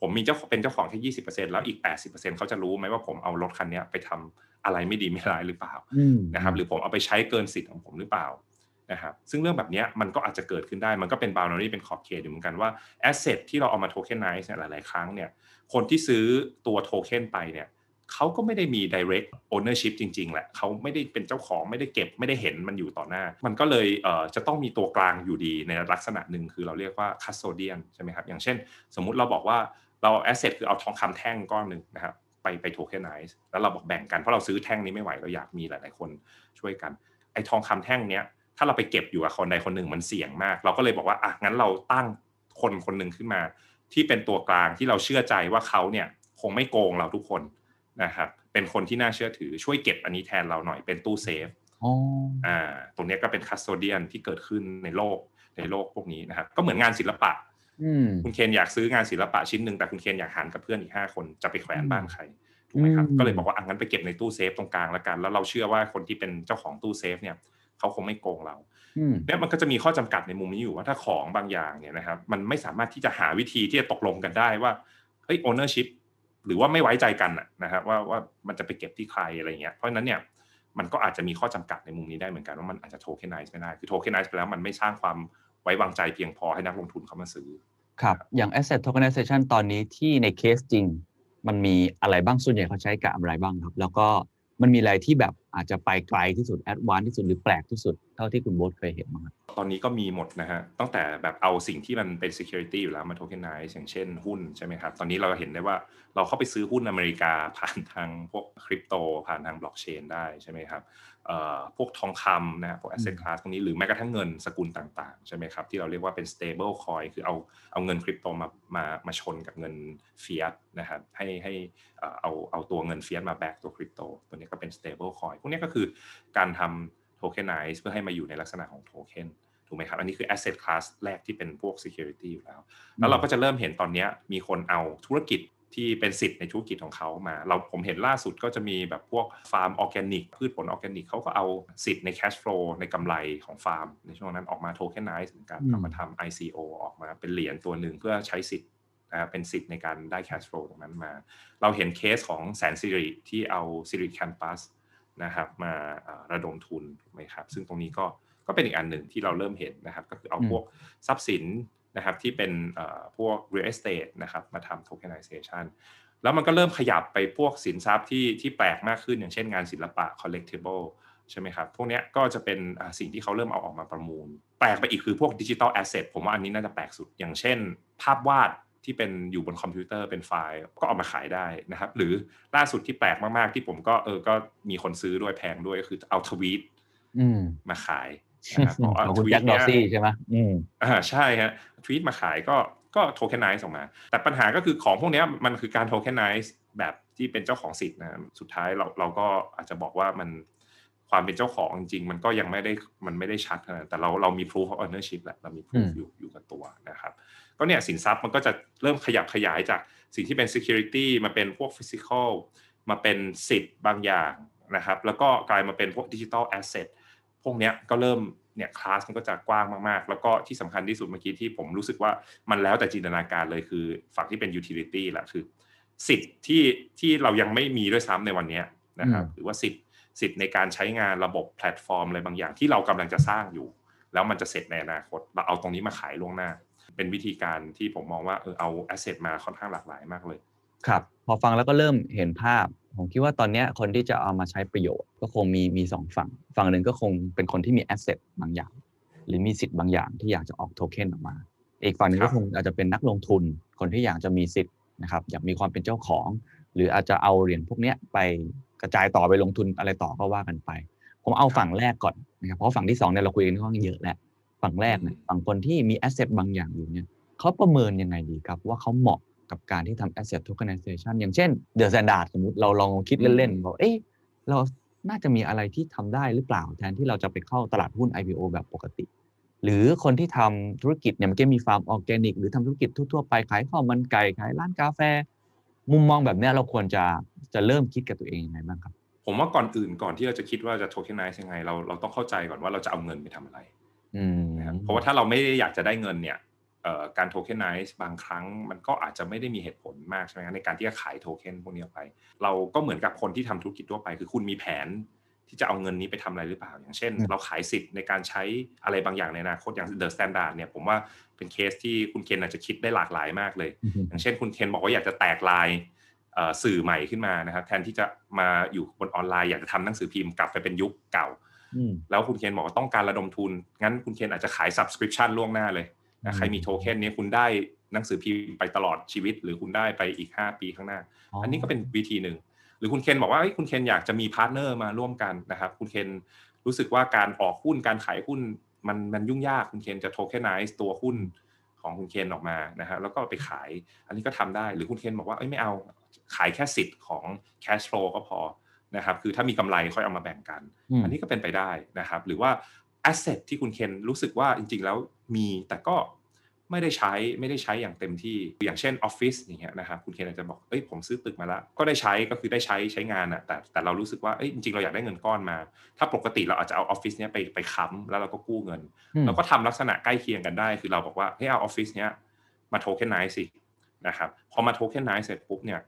ผมมีเจ้าเป็นเจ้าของแค่ยี่สิบเปอร์เซ็นแล้วอีกแปดสิบเปอร์เซ็นเขาจะรู้ไหมว่าผมเอารถคันนี้ไปทำอะไรไม่ดีไม่ร้ายหรือเปล่านะครับหรือผมเอาไปใช้เกินสิทธิ์ของผมหรือเปล่า นะครับซึ่งเรื่องแบบนี้มันก็อาจจะเกิดขึ้นได้มันก็เป็น boundary เป็นขอบเขตอยู่เหมือนกันว่า asset ที่เราเอามา tokenize เนี่ยหลาย ๆ ครั้งเนี่ยคนที่ซื้อตัวโทเค็นไปเนี่ยเขาก็ไม่ได้มี direct ownership จริง ๆ แหละเขาไม่ได้เป็นเจ้าของไม่ได้เก็บไม่ได้เห็นมันอยู่ต่อหน้า มันก็เลยเอ่อจะต้องมีตัวกลางอยู่ดีในลักษณะหนึ่งคือเราเรียกว่า custodian ใช่ไหมครับ อย่างเช่น สมมุติเราบอกว่าเรา asset คือเอาทองคำแท่งก้อนหนึ่งนะครับไปไป tokenize แล้วเราบอกแบ่งกันเพราะเราซื้อแท่งนี้ไม่ไหวเราอยากมีหลาย ๆ คนช่วยกันไอ้ทองคำแท่งเนี้ย ถ้าเราไปเก็บอยู่กับคนใดคนหนึ่งมันเสี่ยงมาก เราก็เลยบอกว่าอะงั้นเราตั้งคนคนหนึ่งขึ้นมา ที่เป็นตัวกลางที่เราเชื่อใจว่าเขาเนี่ยคงไม่โกงเราทุกคนนะครับเป็นคนที่น่าเชื่อถือช่วยเก็บอันนี้แทนเราหน่อยเป็นตู้เซฟอ่าตรงนี้ก็เป็น custodian ที่เกิดขึ้นในโลกในโลกพวกนี้นะครับ ก็เหมือนงานศิลปะคุณเคนอยากซื้องานศิลปะชิ้นหนึ่งแต่คุณเคนอยากหารกับเพื่อนอีกห้าคนจะไปแขวนบ้านใครถูกไหมครับก็เลยบอกว่าอะงั้นไปเก็บในตู้เซฟตรงกลางแล้วกัน แล้วเราเชื่อว่าคนที่เป็นเจ้าของตู้เซฟเนี่ย เขาคงไม่โกงเราเนี่ยมันก็จะมีข้อจำกัดในมุมนี้อยู่ว่าถ้าของบางอย่างเนี่ยนะครับ มันไม่สามารถที่จะหาวิธีที่จะตกลงกันได้ว่าเฮ้ย ownership หรือว่าไม่ไว้ใจกันนะครับว่าว่ามันจะไปเก็บที่ใครอะไรเงี้ยเพราะฉะนั้นเนี่ยมันก็อาจจะมีข้อจำกัดในมุมนี้ได้เหมือนกันว่ามันอาจจะ tokenize ไม่ได้คือ tokenize ไปแล้วมันไม่สร้างความไว้วางใจเพียงพอให้นักลงทุนเขามาซื้อครับ อย่าง asset tokenization ตอนนี้ที่ในเคสจริง มันมีอะไรบ้างส่วนใหญ่เขาใช้กับอะไรบ้างครับ แล้วก็มันมีอะไรที่แบบ อาจจะไปไกลที่สุด advance ที่สุดหรือแปลกที่สุดเท่าที่คุณโบ๊ทเคยเห็นมาตอนนี้ก็มีหมดนะฮะตั้งแต่แบบเอาสิ่งที่มันเป็น security อยู่แล้วมา tokenize อย่างเช่นหุ้นใช่ไหมครับ ตอนนี้เราเห็นได้ว่าเราเข้าไปซื้อหุ้นอเมริกาผ่านทางพวกคริปโตผ่านทางบล็อกเชนได้ใช่ไหมครับ พวกทองคำนะพวก asset class ตรงนี้หรือแม้กระทั่งเงินสกุลต่างๆ ใช่ไหมครับ ที่เราเรียกว่าเป็น stable coin คือเอาเอาเงินคริปโตมามามาชนกับเงิน fiat นะครับให้ให้เอาเอาตัวเงิน fiat มา back ตัวคริปโตตัวนี้ก็เป็น stable coin พวกนี้ก็คือการทำ tokenize เพื่อให้มาอยู่ในลักษณะของโทเค็นถูกไหมครับ อันนี้คือ asset class แรกที่เป็นพวก security อยู่แล้ว แล้วเราก็จะเริ่มเห็นตอนนี้มีคนเอาธุรกิจ ที่เป็นสิทธิ์ในธุรกิจของเขามา เราผมเห็นล่าสุดก็จะมีแบบพวกฟาร์มออร์แกนิกพืชผลออร์แกนิกเขาก็เอาสิทธิ์ใน cash flow ในกำไรของฟาร์ม ในช่วงนั้นออกมา tokenize เหมือนกันเอามาทำ ICO ออกมาเป็นเหรียญตัวหนึ่งเพื่อใช้สิทธิ์นะเป็นสิทธิ์ในการได้ cash flow ตรงนั้นมา เราเห็นเคสของแสนสิริที่เอาสิริแคมปัสนะครับมาระดมทุนถูกไหมครับซึ่งตรงนี้ก็ก็เป็นอีกอันหนึ่งที่เราเริ่มเห็นนะครับ ก็คือเอาพวกทรัพย์สิน นะครับที่เป็นพวก real estate นะครับมาทำ tokenization แล้วมันก็เริ่มขยับไปพวกสินทรัพย์ที่ที่แปลกมากขึ้นอย่างเช่นงานศิลปะ collectible ใช่ไหมครับ พวกนี้ก็จะเป็นสิ่งที่เขาเริ่มเอาออกมาประมูล แปลกไปอีกคือพวกดิจิทัลแอสเซทผมว่าอันนี้น่าจะแปลกสุด อย่างเช่น ภาพวาดที่เป็นอยู่บนคอมพิวเตอร์เป็นไฟล์ ก็เอามาขายได้นะครับ หรือล่าสุดที่แปลกมาก ๆ ที่ผมก็เออก็มีคนซื้อด้วยแพงด้วยก็คือเอาทวีตมาขายนะครับ ของคุณแจ็คดอซี่ใช่ไหมอืมอ่าใช่ฮะทวีตมาขายก็ก็ tokenize ออกมา แต่ปัญหาก็คือของพวกนี้มันคือการ tokenize แบบที่เป็นเจ้าของสิทธิ์นะสุดท้ายเราเราก็อาจจะบอกว่ามันความเป็นเจ้าของจริงมันก็ยังไม่ได้มันไม่ได้ชัดนะแต่เราเรามี proof of ownership แหละเรามี proof อยู่อยู่กับตัวนะครับก็เนี่ยสินทรัพย์มันก็จะเริ่มขยับขยายจากสิ่งที่เป็น security มาเป็นพวก physical มาเป็นสิทธิ์บางอย่างนะครับแล้วก็กลายมาเป็นพวก digital asset พวกเนี้ยก็เริ่มเนี่ยคลาสมันก็จะกว้างมากๆ แล้วก็ที่สำคัญที่สุดเมื่อกี้ที่ผมรู้สึกว่ามันแล้วแต่จินตนาการเลยคือฝั่งที่เป็น utility แหละคือ สิทธิ์ที่ที่เรายังไม่มีด้วยซ้ำในวันนี้นะครับหรือว่าสิทธิ์สิทธิ์ในการใช้งานระบบแพลตฟอร์มอะไรบางอย่างที่เรากำลังจะสร้างอยู่ แล้วมันจะเสร็จในอนาคตเราเอาตรงนี้มาขายล่วงหน้า เป็นวิธีการที่ผมมองว่าเออเอา asset มาค่อนข้างหลากหลายมากเลย ครับ พอฟังแล้วก็เริ่มเห็นภาพ ผมคิดว่าตอนนี้คนที่จะเอามาใช้ประโยชน์ ก็คงมีมีสองฝั่ง ฝั่งหนึ่งก็คงเป็นคนที่มี asset บางอย่าง หรือมีสิทธิ์บางอย่างที่อยากจะออกโทเค็นออกมา อีกฝั่งหนึ่งก็คงอาจจะเป็นนักลงทุน คนที่อยากจะมีสิทธิ์นะครับ อยากมีความเป็นเจ้าของ หรืออาจจะเอาเหรียญพวกนี้ไปกระจายต่อไปลงทุนอะไรต่อก็ว่ากันไป ผมเอาฝั่งแรกก่อนนะครับเพราะฝั่งที่2เนี่ยเราคุยกันค่อนข้างเยอะแล้วฝั่งแรกเนี่ยฝั่งคนที่มี asset บางอย่างอยู่เนี่ยเขาประเมินยังไงดีครับ ว่าเขาเหมาะ กับการที่ทำ asset tokenization อย่างเช่น The Standard สมมติเราลองคิดเล่นๆบอกเอ๊ะเราน่าจะมีอะไรที่ทำได้หรือเปล่า แทนที่เราจะไปเข้าตลาดหุ้น IPO แบบปกติ หรือคนที่ทำธุรกิจเนี่ยมันก็มีฟาร์มออร์แกนิก หรือทำธุรกิจทั่วๆไปขายข้าวมันไก่ขายร้านกาแฟ มุมมองแบบนี้เราควรจะจะเริ่มคิดกับตัวเองยังไงบ้างครับ ผมว่าก่อนอื่นก่อนที่เราจะคิดว่าจะ tokenize ยังไงเราเราต้องเข้าใจก่อนว่าเราจะเอาเงินไปทำอะไรอืมนะครับเพราะว่าถ้าเราไม่ได้อยากจะได้เงินเนี่ยเอ่อ การ tokenize บางครั้งมันก็อาจจะไม่ได้มีเหตุผลมากใช่ไหมครับในการที่จะขายโทเค็นพวกนี้ออกไป เราก็เหมือนกับคนที่ทำธุรกิจทั่วไป คือคุณมีแผนที่จะเอาเงินนี้ไปทำอะไรหรือเปล่า อย่างเช่น เราขายสิทธิ์ในการใช้อะไรบางอย่างในอนาคตอย่าง THE STANDARD เนี่ยผมว่าเป็นเคสที่คุณเคนอาจจะคิดได้หลากหลายมากเลย อย่างเช่นคุณเคนบอกว่าอยากจะแตกลายเอ่อสื่อใหม่ขึ้นมานะครับแทนที่จะมาอยู่บนออนไลน์อยากจะทำหนังสือพิมพ์กลับไปเป็นยุคเก่าอืมแล้วคุณเคนบอกว่าต้องการระดมทุน งั้นคุณเคนอาจจะขาย subscription ล่วงหน้าเลยอืนะม ใครมีโทเค็นนี้คุณได้หนังสือพิมพ์ไปตลอดชีวิต หรือคุณได้ไปอีก 5 ปีข้างหน้า อันนี้ก็เป็นวิธีหนึ่ง หรือคุณเคนบอกว่าเอ้ยคุณเคนอยากจะมี partner มาร่วมกันนะครับ คุณเคนรู้สึกว่าการออกหุ้นการขายหุ้นมันมันยุ่งยากคุณเคนจะ tokenize ตัวหุ้นของคุณเคนออกมานะครับแล้วก็ไปขาย อันนี้ก็ทำได้หรือคุณเคนบอกว่าเอ้ยไม่เอาขายแค่สิทธิ์ของ cash flow ก็พอนะครับคือถ้ามีกำไรค่อยเอามาแบ่งกันมอันนี้ก็เป็นไปได้นะครับ หรือว่า asset ที่คุณเคนรู้สึกว่าจริง ๆ แล้ว มีแต่ก็ไม่ได้ใช้ไม่ได้ใช้อย่างเต็มที่อย่างเช่นออฟฟิศอย่างเงี้ยนะครับคุณเคนอาจจะบอกเอ้ยผมซื้อตึกมาแล้ว ก็ได้ใช้ก็คือได้ใช้ใช้งานอะแต่แต่เรารู้สึกว่าเอ้ยจริงๆเราอยากได้เงินก้อนมา ถ้าปกติเราอาจจะเอาออฟฟิศเนี้ยไปไปค้ำแล้วเราก็กู้เงินอืมเราก็ทำลักษณะใกล้เคียงกันได้ คือเราบอกว่าเฮ้ยเอาออฟฟิศเนี้ยมา tokenize สินะครับพอมา tokenize เสร็จปุ๊บเนี่ย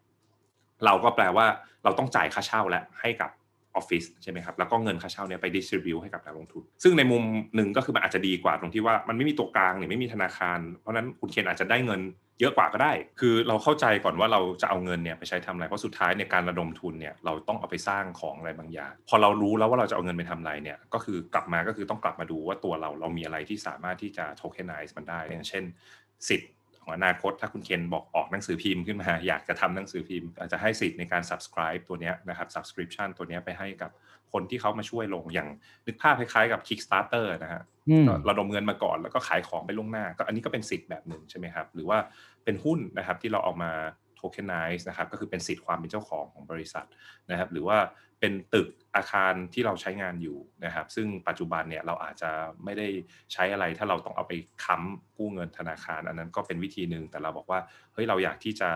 เราก็แปลว่าเราต้องจ่ายค่าเช่าแล้วให้กับ ออฟฟิศใช่ไหมครับแล้วก็เงินค่าเช่าเนี่ยไปดิส r i บิวให้กับนักลงทุน ซึ่งในมุมหนึ่งก็คือมันอาจจะดีกว่าตรงที่ว่ามันไม่มีตัวกลางหรือไม่มีธนาคาร เพราะนั้นคุณเคนอาจจะได้เงินเยอะกว่าก็ได้ คือเราเข้าใจก่อนว่าเราจะเอาเงินเนี่ยไปใช้ทำอะไร เพราะสุดท้ายในการระดมทุนเนี่ยเราต้องเอาไปสร้างของอะไรบางอย่าง พอเรารู้แล้วว่าเราจะเอาเงินไปทำอะไรเนี่ย ก็คือกลับมาก็คือต้องกลับมาดูว่าตัวเราเรามีอะไรที่สามารถที่จะ tokenize มันได้อย่างเช่น สิทธิ์ องอนาคตถ้าคุณเคนบอกออกหนังสือพิมพ์ขึ้นมา อยากจะทำหนังสือพิมพ์อาจจะให้สิทธิ์ในการ subscribe ตัวเนี้ยนะครับ subscription ตัวเนี้ยไปให้กับคนที่เขามาช่วยลงอย่างนึกภาพคล้ายๆกับ Kickstarter นะฮะอืมก็ระดมเงินมาก่อนแล้วก็ขายของไปล่วงหน้า ก็อันนี้ก็เป็นสิทธิ์แบบหนึ่งใช่ไหมครับ หรือว่าเป็นหุ้นนะครับที่เราเอามา tokenize นะครับก็คือเป็นสิทธิ์ความเป็นเจ้าของของบริษัทนะครับ หรือว่าเป็นตึกอาคารที่เราใช้งานอยู่นะครับ ซึ่งปัจจุบันเนี่ยเราอาจจะไม่ได้ใช้อะไร ถ้าเราต้องเอาไปค้ำกู้เงินธนาคาร อันนั้นก็เป็นวิธีหนึ่งแต่เราบอกว่าเฮ้ยเราอยากที่จะ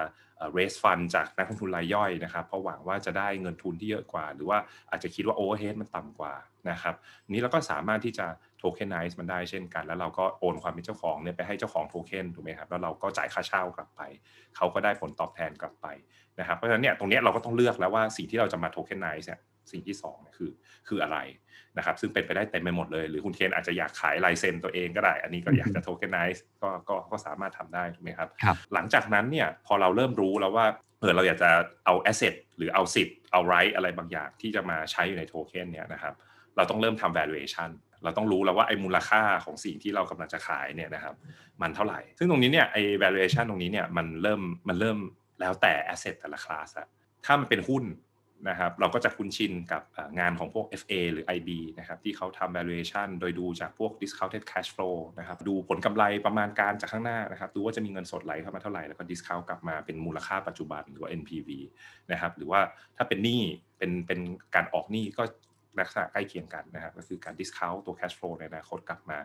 raise fund จากนักลงทุนรายย่อยนะครับเพราะหวังว่าจะได้เงินทุนที่เยอะกว่า หรือว่าอาจจะคิดว่า overhead มันต่ำกว่านะครับนี้เราก็สามารถที่จะ tokenize มันได้เช่นกัน แล้วเราก็โอนความเป็นเจ้าของเนี่ยไปให้เจ้าของโทเค็นถูกไหมครับแล้วเราก็จ่ายค่าเช่ากลับไป เขาก็ได้ผลตอบแทนกลับไปนะครับเพราะฉะนั้นเนี่ยตรงนี้เราก็ต้องเลือกแล้วว่าสิ่งที่เราจะมา tokenize เนี่ย สิ่งที่สองเนี่ยคือคืออะไรนะครับ ซึ่งเป็นไปได้เต็มไปหมดเลย หรือคุณเคนอาจจะอยากขายลายเซ็นตัวเองก็ได้ อันนี้ก็อยากจะ tokenize ก็ก็ก็สามารถทำได้ถูกไหมครับครับ หลังจากนั้นเนี่ยพอเราเริ่มรู้แล้วว่าเออเราอยากจะเอา asset หรือเอาสิทธิ์เอา right อะไรบางอย่างที่จะมาใช้อยู่ในโทเค็นเนี่ยนะครับ เราต้องเริ่มทำ valuation เราต้องรู้แล้วว่าไอ้มูลค่าของสิ่งที่เรากำลังจะขายเนี่ยนะครับมันเท่าไหร่ ซึ่งตรงนี้เนี่ยไอ้ valuation ตรงนี้เนี่ยมันเริ่มมันเริ่มแล้วแต่ asset แต่ละคลาสอะถ้ามันเป็นหุ้น นะครับเราก็จะคุ้นชินกับงานของพวก FA หรือ IB นะครับที่เขาทำ valuation โดยดูจากพวก discounted cash flow นะครับดูผลกำไรประมาณการจากข้างหน้านะครับดูว่าจะมีเงินสดไหลเข้ามาเท่าไหร่ แล้วก็ discount กลับมาเป็นมูลค่าปัจจุบันหรือว่า NPV นะครับหรือว่าถ้าเป็นหนี้เป็นเป็นการออกหนี้ก็ลักษณะใกล้เคียงกันนะครับก็คือการ discount ตัว cash flow ในอนาคตกลับมา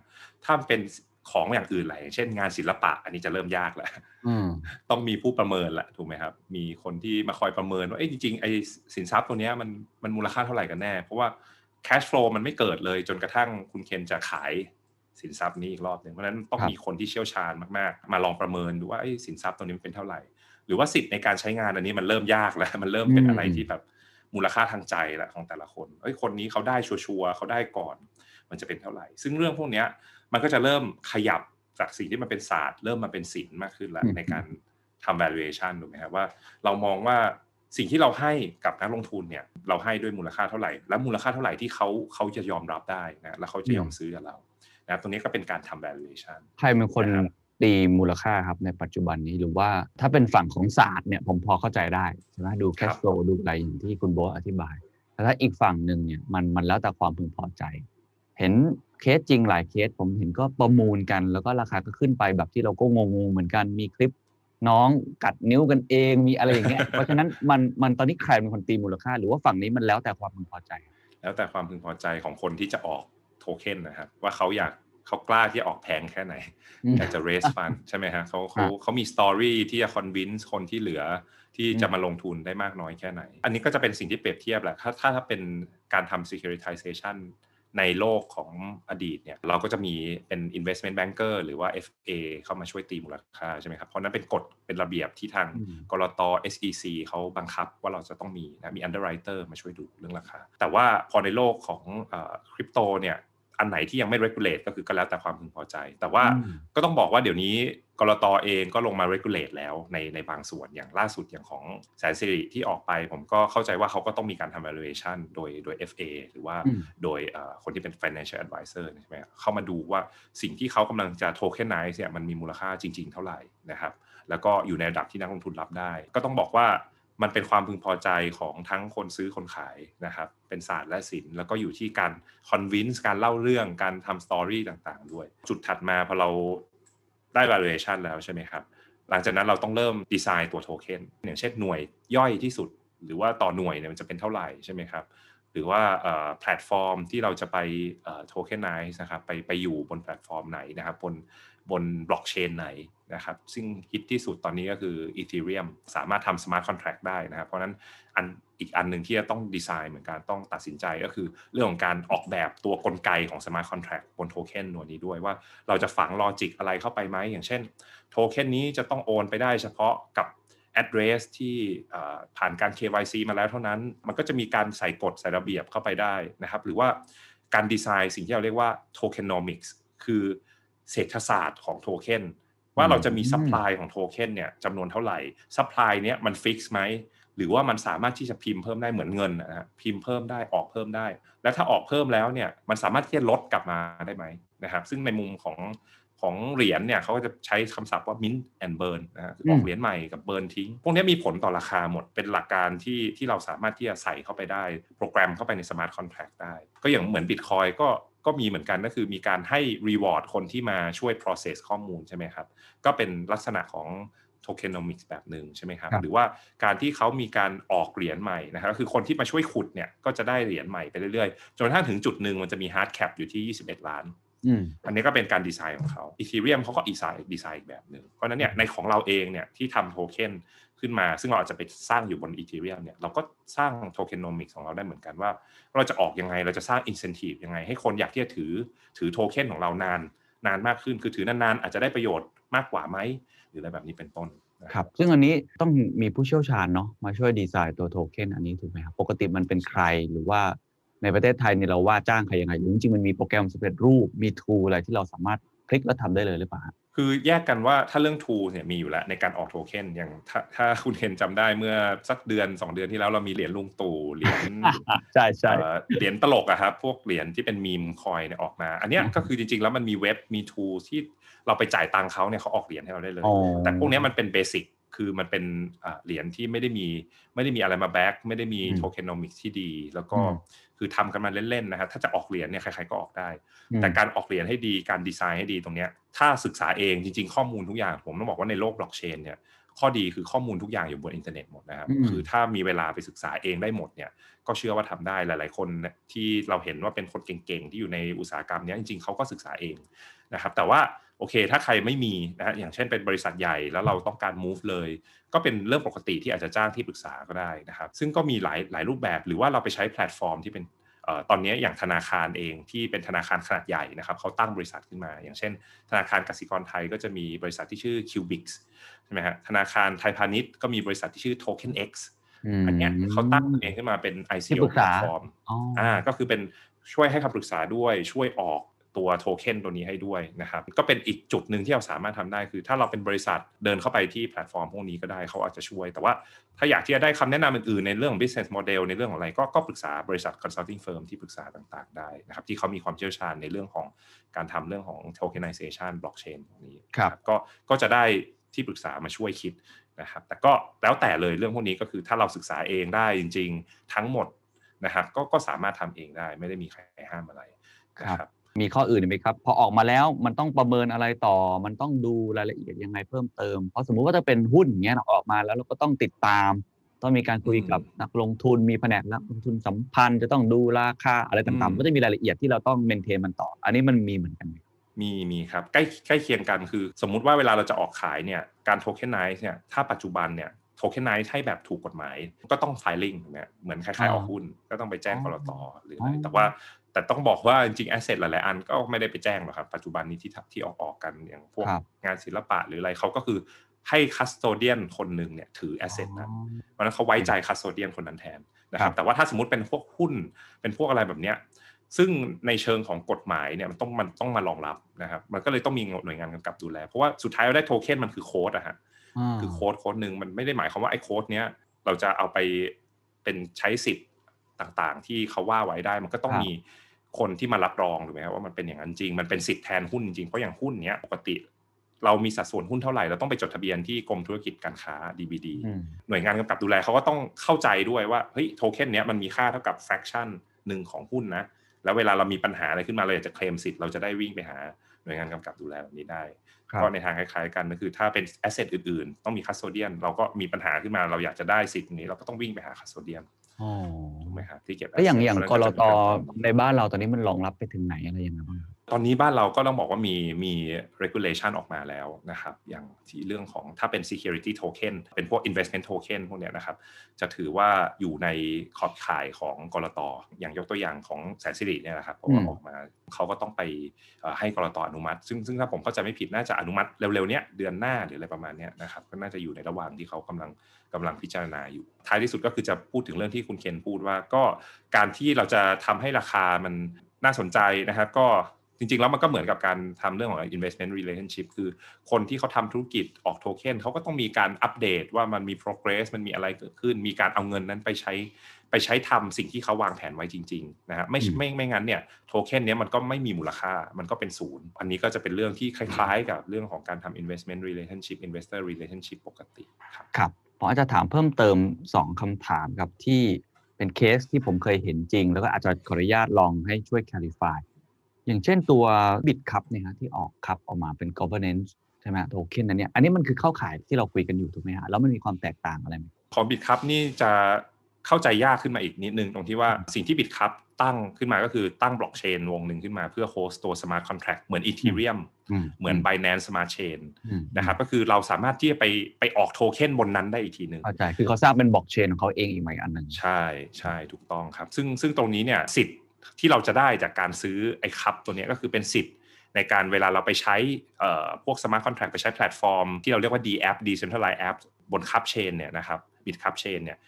ถ้าเป็น ของอย่างอื่นอะไรอย่างเช่นงานศิลปะ อันนี้จะเริ่มยากแล้วอืมต้องมีผู้ประเมินแหละถูกไหมครับ มีคนที่มาคอยประเมินว่าเอ้ยจริงๆไอ้สินทรัพย์ตัวเนี้ยมันมันมูลค่าเท่าไหร่กันแน่ เพราะว่า cash flow มันไม่เกิดเลยจนกระทั่งคุณเคนจะขายสินทรัพย์นี้อีกรอบหนึ่งเพราะฉะนั้นต้องครับมีคนที่เชี่ยวชาญมากๆ มาลองประเมินดูว่าไอ้สินทรัพย์ตัวนี้มันเป็นเท่าไหร่ หรือว่าสิทธิ์ในการใช้งานอันนี้มันเริ่มยากแล้ว มันเริ่มเป็นอะไรที่แบบมูลค่าทางใจแหละของแต่ละคนเอ้ยคนนี้เขาได้ชัวร์ๆเขาได้ก่อน มันจะเป็นเท่าไหร่ ซึ่งเรื่องพวกเนี้ย มันก็จะเริ่มขยับจากสิ่งที่มันเป็นศาสตร์ เริ่มมาเป็นศิลป์มากขึ้นแล้วอืมในการทำ valuation ถูกไหมครับว่า เรามองว่าสิ่งที่เราให้กับนักลงทุนเนี่ย เราให้ด้วยมูลค่าเท่าไหร่ และมูลค่าเท่าไหร่ที่เขาเขาจะยอมรับได้นะแล้วเขาจะยอมซื้อกับเรานะครับตรงนี้ก็เป็นการทำ valuation ใครเป็นคนนะครับตีมูลค่าครับในปัจจุบันนี้หรือว่าถ้าเป็นฝั่งของศาสตร์เนี่ยผมพอเข้าใจได้ใช่ไหมดูครั cash บ flow ดูอะไรอย่างที่คุณโบทอธิบายแต่ถ้าอีกฝั่งหนึ่งเนี่ยมันมันแล้วแต่ความพึงพอใจ เห็นเคสจริงหลายเคสผมเห็นก็ประมูลกัน แล้วก็ราคาก็ขึ้นไปแบบที่เราก็งงๆเหมือนกันมีคลิปน้องกัดนิ้วกันเองมีอะไรอย่างเงี้ยเพราะฉะนั้นมันมันตอนนี้ใครเป็นคนตีมูลค่า หรือว่าฝั่งนี้มันแล้วแต่ความพึงพอใจ แล้วแต่ความพึงพอใจของคนที่จะออกโทเค็นนะครับว่าเขาอยากเขากล้าที่จะออกแพงแค่ไหนอืมอยากจะ raise fund ใช่ไหมฮะเขาเขาครับเขามี story ที่จะ convince คนที่เหลือที่จะมาลงทุนได้มากน้อยแค่ไหน อันนี้ก็จะเป็นสิ่งที่เปรียบเทียบแหละถ้าถ้าถ้าเป็นการทำ securitization ในโลกของอดีตเนี่ยเราก็จะมีเป็น investment banker หรือว่า FA เข้ามาช่วยตีมูลค่าใช่ไหมครับเพราะนั้นเป็นกฎเป็นระเบียบที่ทางอืมกรต SEC เขาบังคับว่าเราจะต้องมีนะมี underwriter มาช่วยดูเรื่องราคา แต่ว่าพอในโลกของคริปโตเนี่ย อันไหนที่ยังไม่ regulate ก็คือก็แล้วแต่ความพึงพอใจ แต่ว่าอืมก็ต้องบอกว่าเดี๋ยวนี้กรตเองก็ลงมา regulate แล้วในในบางส่วนอย่างล่าสุดอย่างของแสนสิริที่ออกไป ผมก็เข้าใจว่าเขาก็ต้องมีการทำ valuation โดยโดย FA หรือว่าอืมโดยเอ่อคนที่เป็น financial advisor ใช่ไหมเข้ามาดูว่าสิ่งที่เขากำลังจะ tokenize เนี่ยมันมีมูลค่าจริง ๆ เท่าไหร่นะครับ แล้วก็อยู่ในระดับที่นักลงทุนรับได้ ก็ต้องบอกว่า มันเป็นความพึงพอใจของทั้งคนซื้อคนขายนะครับ เป็นศาสตร์และศิลป์แล้วก็อยู่ที่การ convince การเล่าเรื่องการทำ story ต่างๆ ด้วย จุดถัดมาพอเราได้ valuation แล้วใช่ไหมครับ หลังจากนั้นเราต้องเริ่มดีไซน์ตัวโทเค็นอย่างเช่นหน่วยย่อยที่สุด หรือว่าต่อหน่วยเนี่ยมันจะเป็นเท่าไหร่ใช่ไหมครับหรือว่าแพลตฟอร์มที่เราจะไป tokenize นะครับไปไปอยู่บนแพลตฟอร์มไหนนะครับบน บนบล็อกเชนไหนนะครับซึ่งฮิตที่สุดตอนนี้ก็คือ Ethereum สามารถทำ Smart Contract ได้นะครับเพราะนั้นอันอีกอันหนึ่งที่จะต้องดีไซน์เหมือนกันต้องตัดสินใจก็คือเรื่องของการออกแบบตัวกลไกของ Smart Contract บนโทเค็นหน่วยนี้ด้วยว่าเราจะฝัง logic อะไรเข้าไปไหมอย่างเช่นโทเค็นนี้จะต้องโอนไปได้เฉพาะกับ address ที่เอ่อผ่านการ KYC มาแล้วเท่านั้น มันก็จะมีการใส่กฎใส่ระเบียบเข้าไปได้นะครับ หรือว่าการดีไซน์สิ่งที่เราเรียกว่า tokenomics คือ เศรษฐศาสตร์ของโทเค็นว่าเราจะมีอืม supply ของโทเค็นเนี่ยจำนวนเท่าไหร่ supply เนี้ยมัน fix ไหมหรือว่ามันสามารถที่จะพิมพ์เพิ่มได้เหมือนเงินนะฮะพิมพ์เพิ่มได้ออกเพิ่มได้ แล้วถ้าออกเพิ่มแล้วเนี่ยมันสามารถที่จะลดกลับมาได้ไหมนะครับ ซึ่งในมุมของของเหรียญเนี่ยเขาก็จะใช้คำศัพท์ว่า mint and burn นะฮะคือออกมเหรียญใหม่กับ burn ทิ้ง พวกนี้มีผลต่อราคาหมดเป็นหลักการที่ที่เราสามารถที่จะใส่เข้าไปได้ โปรแกรมเข้าไปใน smart contract ได้ ก็อย่างเหมือน bitcoin ก็ ก็มีเหมือนกันก็คือมีการให้ reward คนที่มาช่วย process ข้อมูลใช่ไหมครับ ก็เป็นลักษณะของ tokenomics แบบหนึ่งใช่ไหมครับครับ หรือว่าการที่เขามีการออกเหรียญใหม่นะครับก็คือคนที่มาช่วยขุดเนี่ยก็จะได้เหรียญใหม่ไปเรื่อยๆ จนกระทั่งถึงจุดหนึ่งมันจะมี hard cap อยู่ที่ 21 ล้านอืมอันนี้ก็เป็นการดีไซน์ของเขาอี h เรียมเขาก็ดีไซน์ดีไซน์อีกแบบหนึ่งเพราะฉะนั้นเนี่ยในของเราเองเนี่ยที่ทำโทเค็น ขึ้นมา ซึ่งเราอาจจะไปสร้างอยู่บนอี h เรียมเนี่ยเราก็สร้างโทเค็นโนมิกของเราได้เหมือนกันว่า เราจะออกยังไงเราจะสร้างอินเซนティブยังไง ให้คนอยากที่จะถือถือโทเค็นของเรานานนานมากขึ้น คือถือนานๆ อาจจะได้ประโยชน์มากกว่าไหมหรืออะไรแบบนี้เป็นต้นนะครับ ซึ่งอันนี้ต้องมีผู้เชี่ยวชาญเนาะมาช่วยดีไซน์ตัวโทเค็นอันนี้ถูกไหมครับ ปกติมันเป็นใครหรือว่าในประเทศไทยเนี่ยเราว่าจ้างใครยังไงหรือจริงๆมันมีโปรแกรมสำเร็จรูปมีทูอะไรที่เราสามารถคลิกแล้วทำได้เลยหรือเปล่าฮะ คือแยกกันว่าถ้าเรื่อง tool เนี่ยมีอยู่แล้วในการออกโทเค็นอย่างถ้าถ้าคุณเห็นจำได้เมื่อสักเดือน 2 เดือนที่แล้วเรามีเหรียญลุงตู่เหรียญใช่ใช่เอ่อเหรียญตลกอะครับพวกเหรียญที่เป็นมีมคอยเนี่ยออกมา อันเนี้ยอืมก็คือจริงๆ แล้วมันมีเว็บมีทูที่เราไปจ่ายตังค์เขาเนี่ยเขาออกเหรียญให้เราได้เลยอ๋อแต่พวกเนี้ยมันเป็น basic คือมันเป็นอ่าเหรียญที่ไม่ได้มีไม่ได้มีอะไรมา back ไม่ได้มีอืม tokenomics ที่ดี แล้วก็อืมคือทำกันมาเล่นๆนะครับถ้าจะออกเหรียญเนี่ยใครๆก็ออกได้อืมแต่การออกเหรียญให้ดีการดีไซน์ให้ดีตรงเนี้ย ถ้าศึกษาเองจริง ๆ ข้อมูลทุกอย่าง ผมต้องบอกว่าในโลกบล็อกเชนเนี่ยข้อดีคือข้อมูลทุกอย่างอยู่บนอินเทอร์เน็ตหมดนะครับอืมคือถ้ามีเวลาไปศึกษาเองได้หมดเนี่ยก็เชื่อว่าทำได้หลาย ๆ คนที่เราเห็นว่าเป็นคนเก่ง ๆ ที่อยู่ในอุตสาหกรรมเนี้ยจริง ๆเขาก็ศึกษาเองนะครับแต่ว่าโอเค ถ้าใครไม่มีนะฮะอย่างเช่นเป็นบริษัทใหญ่แล้วเราต้องการ move เลย ก็เป็นเรื่องปกติที่อาจจะจ้างที่ปรึกษาก็ได้นะครับ ซึ่งก็มีหลายหลายรูปแบบหรือว่าเราไปใช้แพลตฟอร์มที่เป็นเอ่อ ตอนนี้อย่างธนาคารเองที่เป็นธนาคารขนาดใหญ่นะครับเขาตั้งบริษัทขึ้นมา อย่างเช่น ธนาคารกสิกรไทยก็จะมีบริษัทที่ชื่อ Kubix ใช่ไหมฮะธนาคารไทยพาณิชย์ก็มีบริษัทที่ชื่อ Token X อันเนี้ยเขาตั้งตัวเองขึ้นมาเป็นที่ ICO ปรึกษาแพลตฟอร์มอ๋อออ่าก็คือเป็นช่วยให้คำปรึกษาด้วยช่วยออก ตัวโทเค็นตัวนี้ให้ด้วยนะครับก็เป็นอีกจุดหนึ่งที่เราสามารถทำได้คือ ถ้าเราเป็นบริษัทเดินเข้าไปที่แพลตฟอร์มพวกนี้ก็ได้เขาอาจจะช่วย แต่ว่าถ้าอยากที่จะได้คำแนะนำอื่นๆในเรื่องของ business model ในเรื่องของอะไรก็ก็ปรึกษาบริษัท consulting firm ที่ปรึกษาต่างๆ ได้นะครับที่เขามีความเชี่ยวชาญในเรื่องของการทำเรื่องของ tokenization blockchain ตรงนี้ครับก็ก็จะได้ที่ปรึกษามาช่วยคิดนะครับแต่ก็แล้วแต่เลยเรื่องพวกนี้ก็คือถ้าเราศึกษาเองได้จริง ๆ ทั้งหมดนะครับก็ก็สามารถทำเองได้ไม่ได้มีใครห้ามอะไรนะครับ มีข้ออื่นอีกไหมครับ พอออกมาแล้วมันต้องประเมินอะไรต่อ มันต้องดูรายละเอียดยังไงเพิ่มเติม เพราะสมมุติว่าถ้าเป็นหุ้นอย่างเงี้ยออกมาแล้วเราก็ต้องติดตาม ต้องมีการคุยกับนักลงทุนมีแผนกนักลงทุนสัมพันธ์จะต้องดูราคาอะไรต่างๆ ก็จะมีรายละเอียดที่เราต้องเมนเทนมันต่อ อันนี้มันมีเหมือนกันไหมมีมีครับใกล้ใกล้เคียงกันคือ สมมุติว่าเวลาเราจะออกขายเนี่ยการ tokenize เนี่ยถ้าปัจจุบันเนี่ย tokenize ให้แบบถูกกฎหมาย ก็ต้อง filing ถูกไหมเหมือนคล้ายๆออกหุ้น ก็ต้องไปแจ้งกลตหรืออะไรแต่ว่า แต่ต้องบอกว่าจริงๆ asset หลายๆอันก็ไม่ได้ไปแจ้งหรอกครับ ปัจจุบันนี้ที่ที่ออกออกกันอย่างพวกงานศิลปะหรืออะไรเขาก็คือให้ custodian คนหนึ่งเนี่ยถือ asset นั้นเพราะนั้นเขาไว้ใจ custodian คนนั้นแทนนะครับ แต่ว่าถ้าสมมติเป็นพวกหุ้นเป็นพวกอะไรแบบเนี้ยซึ่งในเชิงของกฎหมายเนี่ยมันต้องมันต้องมารองรับนะครับ มันก็เลยต้องมีหน่วยงานกำกับดูแล เพราะว่าสุดท้ายเราได้โทเค็นมันคือโค้ดอะฮะคือโค้ดโค้ดหนึ่งมันไม่ได้หมายความว่าไอ้โค้ดเนี้ยเราจะเอาไปเป็นใช้สิทธิ์ต่างๆ ที่เขาว่าไว้ได้มันก็ต้องมี คนที่มารับรองถูกไหมครับว่ามันเป็นอย่างนั้นจริง มันเป็นสิทธิ์แทนหุ้นจริงเพราะอย่างหุ้นเนี้ยปกติ เรามีสัดส่วนหุ้นเท่าไหร่เราต้องไปจดทะเบียนที่กรมธุรกิจการค้า DBD หน่วยงานกำกับดูแลเขาก็ต้องเข้าใจด้วยว่าเฮ้ยโทเค็นเนี้ยมันมีค่าเท่ากับ fraction หนึ่งของหุ้นนะแล้วเวลาเรามีปัญหาอะไรขึ้นมาเราอยากจะเคลมสิทธิ์เราจะได้วิ่งไปหาหน่วยงานกำกับดูแลแบบนี้ได้ก็ในทางคล้ายๆกันก็คือถ้าเป็น asset อื่นๆ ต้องมี custodian เราก็มีปัญหาขึ้นมาเราอยากจะได้สิทธิ์นี้เราก็ต้องวิ่งไปหา custodian ถูกไหมครับที่เก็บแล้วอย่างอย่างกลตในบ้านเราตอนนี้มันรองรับไปถึงไหนอะไรยังไงบ้างตอนนี้บ้านเราก็ต้องบอกว่ามีมี regulation ออกมาแล้วนะครับ อย่างที่เรื่องของถ้าเป็น security token เป็นพวก investment token พวกเนี้ยนะครับ จะถือว่าอยู่ในขอบข่ายของกรตอย่างยกตัวอย่างของแสนสิริเนี่ยนะครับเพราะว่าออกมาเขาก็ต้องไปให้กรตอนุมัติ ซึ่งซึ่งถ้าผมเข้าใจไม่ผิดน่าจะอนุมัติเร็วๆเนี้ยเดือนหน้าหรืออะไรประมาณนี้นะครับก็น่าจะอยู่ในระหว่างที่เขากำลัง กำลังพิจารณาอยู่ ท้ายที่สุดก็คือจะพูดถึงเรื่องที่คุณเคนพูดว่าก็การที่เราจะทำให้ราคามันน่าสนใจนะครับก็จริงๆ แล้วมันก็เหมือนกับการทำเรื่องของ investment relationship คือคนที่เขาทำธุรกิจออกโทเค็นเขาก็ต้องมีการอัปเดตว่ามันมี progress มันมีอะไรเกิดขึ้น มีการเอาเงินนั้นไปใช้ไปใช้ทำสิ่งที่เขาวางแผนไว้จริงๆนะฮะไม่ไม่ไม่งั้นเนี่ยโทเค็นนี้มันก็ไม่มีมูลค่ามันก็เป็นศูนย์ อันนี้ก็จะเป็นเรื่องที่คล้ายๆ กับเรื่องของการทำ investment relationship investor relationship ปกติ ผมอาจจะถามเพิ่มเติม2คำถามครับที่เป็นเคสที่ผมเคยเห็นจริง แล้วก็อาจจะขออนุญาตลองให้ช่วย clarify อย่างเช่นตัวบิตคัพเนี่ยฮะที่ออกคัพออกมาเป็น governance ใช่ไหมโทเค็นนั้นเนี่ยอันนี้มันคือเข้าขายที่เราคุยกันอยู่ถูกไหมฮะแล้วมันมีความแตกต่างอะไรไหมของบิตคัพนี่จะเข้าใจยากขึ้นมาอีกนิดนึงตรงที่ว่าสิ่งที่บิตคัพ ตั้งขึ้นมาก็คือตั้งบล็อกเชนวงหนึ่งขึ้นมาเพื่อ host ตัว smart contract เหมือน Ethereum เหมือน Binance Smart Chain นะครับก็คือเราสามารถที่จะไปไปออกโทเค็นบนนั้นได้อีกทีหนึ่งเข้าใจคือเขาสร้างเป็นบล็อกเชนของเขาเองอีกไหมอันหนึ่งใช่ใช่ถูกต้องครับ ซึ่งซึ่งตรงนี้เนี่ยสิทธิ์ที่เราจะได้จากการซื้อไอ้ KUB ตัวนี้ก็คือเป็นสิทธิ์ในการเวลาเราไปใช้พวก smart contract ไปใช้แพลตฟอร์ม ที่เราเรียกว่า D app Decentralized app บน KUB Chain เนี่ยนะครับ Bitkub Chain เนี่ย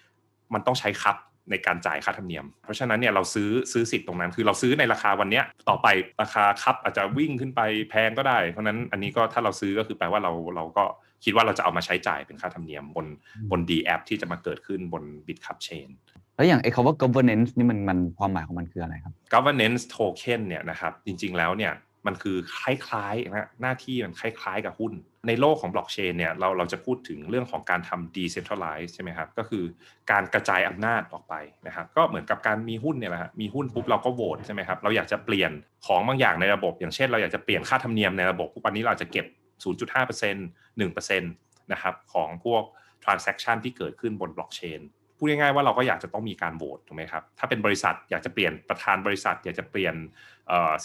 มันต้องใช้ KUB ในการจ่ายค่าธรรมเนียม เพราะฉะนั้นเนี่ยเราซื้อซื้อสิทธิ์ตรงนั้นคือเราซื้อในราคาวันนี้ต่อไปราคา KUB อาจจะวิ่งขึ้นไปแพงก็ได้ เพราะนั้นอันนี้ก็ถ้าเราซื้อก็คือแปลว่าเราเราก็คิดว่าเราจะเอามาใช้จ่ายเป็นค่าธรรมเนียมบนบน D app ที่จะมาเกิดขึ้นบน Bitkub Chain แล้วอย่างไอ้คำว่า governance นี่มันมันความหมายของมันคืออะไรครับ governance token เนี่ยนะครับจริงๆแล้วเนี่ยมันคือคล้ายๆนะหน้าที่มันคล้ายๆกับหุ้น ในโลกของบล็อกเชนเนี่ยเราเราจะพูดถึงเรื่องของการทำ decentralize ใช่ไหมครับ ก็คือการกระจายอำนาจออกไปนะครับ ก็เหมือนกับการมีหุ้นเนี่ยแหละมีหุ้นปุ๊บเราก็โหวตใช่ไหมครับ เราอยากจะเปลี่ยนของบางอย่างในระบบ อย่างเช่น เราอยากจะเปลี่ยนค่าธรรมเนียมในระบบทุกวันนี้เราจะเก็บ 0.5% 1%นะครับของพวก transaction ที่เกิดขึ้นบนบล็อกเชน พูดง่ายๆว่าเราก็อยากจะต้องมีการโหวตถูกไหมครับถ้าเป็นบริษัทอยากจะเปลี่ยนประธานบริษัท อยากจะเปลี่ยน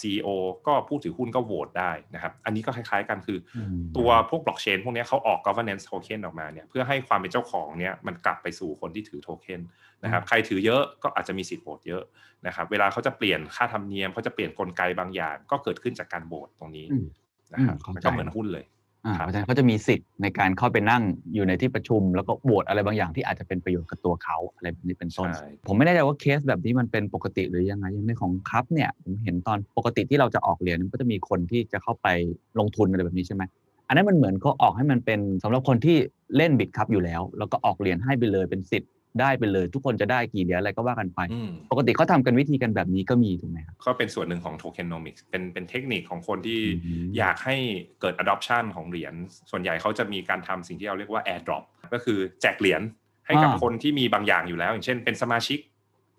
ซีอีโอก็ผู้ถือหุ้นก็โหวตได้นะครับ อันนี้ก็คล้ายๆกันคือตัวพวกบล็อกเชนพวกนี้เขาออก governance token ออกมาเนี่ยเพื่อให้ความเป็นเจ้าของเนี่ยมันกลับไปสู่คนที่ถือโทเค็นนะครับใครถือเยอะก็อาจจะมีสิทธิ์โหวตเยอะนะครับเวลาเขาจะเปลี่ยนค่าธรรมเนียมเขาจะเปลี่ยนกลไกบางอย่าง ก็เกิดขึ้นจากการโหวตตรงนี้นะครับมันก็เหมือนหุ้นเลย เพราะฉะนั้นเขาจะมีสิทธิ์ในการเข้าไปนั่งอยู่ในที่ประชุม แล้วก็โหวตอะไรบางอย่างที่อาจจะเป็นประโยชน์กับตัวเขาอะไรแบบนี้เป็นต้น ผมไม่แน่ใจว่าเคสแบบนี้มันเป็นปกติหรือยังไงยังในของครับเนี่ยผมเห็นตอนปกติที่เราจะออกเหรียญก็จะมีคนที่จะเข้าไปลงทุนอะไรแบบนี้ใช่ไหมอันนั้นมันเหมือนก็ออกให้มันเป็นสำหรับคนที่เล่นบิตครับอยู่แล้ว แล้วก็ออกเหรียญให้ไปเลยเป็นสิทธิ์ ได้ไปเลย ทุกคนจะได้กี่เดียวอะไรก็ว่ากันไป ปกติเขาทากันวิธีกันแบบนี้ก็มีถูกไหมครับก็เป็นส่วนหนึ่งของโทเค็นโนมิกส์เป็นเป็นเทคนิคของคนที่อยากให้เกิด adoption ของเหรียญส่วนใหญ่เขาจะมีการทำสิ่งที่เราเรียกว่า airdrop ก็คือแจกเหรียญให้กับคนที่มีบางอย่างอยู่แล้ว อย่างเช่น เป็นสมาชิก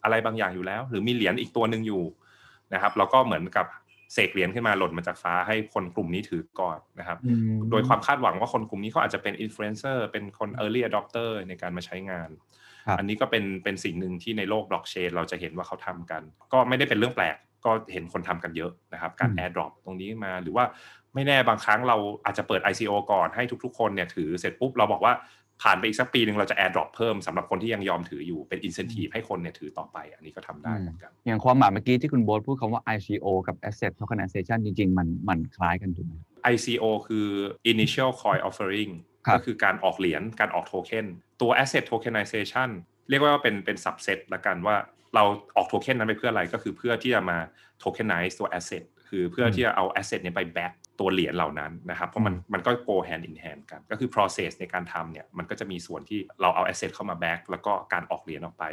อะไรบางอย่างอยู่แล้ว หรือมีเหรียญอีกตัวหนึ่งอยู่นะครับแล้วก็เหมือนกับเสกเหรียญขึ้นมาหล่นมาจากฟ้าให้คนกลุ่มนี้ถือก่อนนะครับ โดยความคาดหวังว่าคนกลุ่มนี้เขาอาจจะเป็นอินฟลูเอนเซอร์เป็นคน early adopter ในการมาใช้งาน อันนี้ก็เป็นเป็นสิ่งหนึ่งที่ในโลกบล็อกเชนเราจะเห็นว่าเขาทำกัน ก็ไม่ได้เป็นเรื่องแปลกก็เห็นคนทำกันเยอะนะครับ การ AirDrop ตรงนี้มาหรือว่าไม่แน่บางครั้งเราอาจจะเปิด ICO ก่อนให้ทุกๆ คนเนี่ยถือเสร็จปุ๊บเราบอกว่าผ่านไปอีกสักปีหนึ่งเราจะ airdrop เพิ่มสำหรับคนที่ยังยอมถืออยู่เป็น incentive ให้คนเนี่ยถือต่อไปอันนี้ก็ทำได้เหมือนกัน อย่างความหมายเมื่อกี้ที่คุณโบ๊ทพูดคำว่า ICO กับ Asset Tokenization จริง ๆ มันมันคล้ายกันถูกไหม ICO คือ initial coin offering ครับ ก็คือการออกเหรียญการออกโทเค็นตัว asset tokenization เรียกว่าเป็นเป็น subset ละกันว่าเราออกโทเค็นนั้นไปเพื่ออะไรก็คือเพื่อที่จะมา tokenize ตัว asset คือเพื่อที่จะเอา asset เนี่ยไป back ตัวเหรียญเหล่านั้นนะครับเพราะมันมันก็ go hand in hand กัน ก็คือ process ในการทำเนี่ยมันก็จะมีส่วนที่เราเอา asset เข้ามา back แล้วก็การออกเหรียญออกไป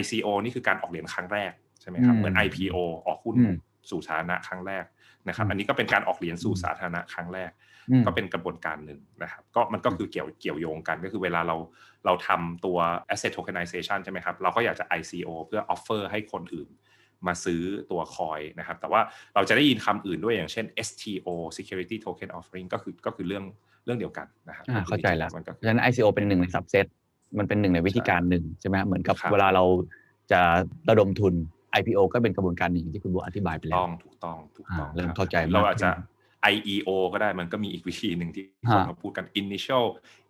ICO นี่คือการออกเหรียญครั้งแรกใช่ไหมครับอืมเหมือน IPO ออกหุ้นอืม สู่สาธารณะครั้งแรกนะครับอืมอันนี้ก็เป็นการออกเหรียญสู่สาธารณะครั้งแรกอืมก็เป็นกระบวนการหนึ่งนะครับ ก็มันก็คือเกี่ยวเกี่ยวโยงกัน ก็คือเวลาเราเราทำตัว asset tokenization ใช่ไหมครับ เราก็อยากจะ ICO เพื่อ offer ให้คนอื่นมาซื้อตัวคอยนะครับ แต่ว่าเราจะได้ยินคำอื่นด้วยอย่างเช่น STO security token offering ก็คือก็คือเรื่องเรื่องเดียวกันนะครับอ่าเข้าใจแล้วมันก็เพราะฉะนั้น ICO เป็นหนึ่งใน subset มันเป็นหนึ่งในวิธีการหนึ่งใช่ไหมเหมือนกับครับเวลาเราจะระดมทุน IPO ก็เป็นกระบวนการหนึ่งที่คุณโบ๊ทอธิบายไปแล้วต้องถูกต้องถูกต้องอ่าเริ่มคบเข้าใจมากเราอาจจะขึ้น IEO ก็ได้มันก็มีอีกวิธีหนึ่งที่ฮะคนมาพูดกัน initial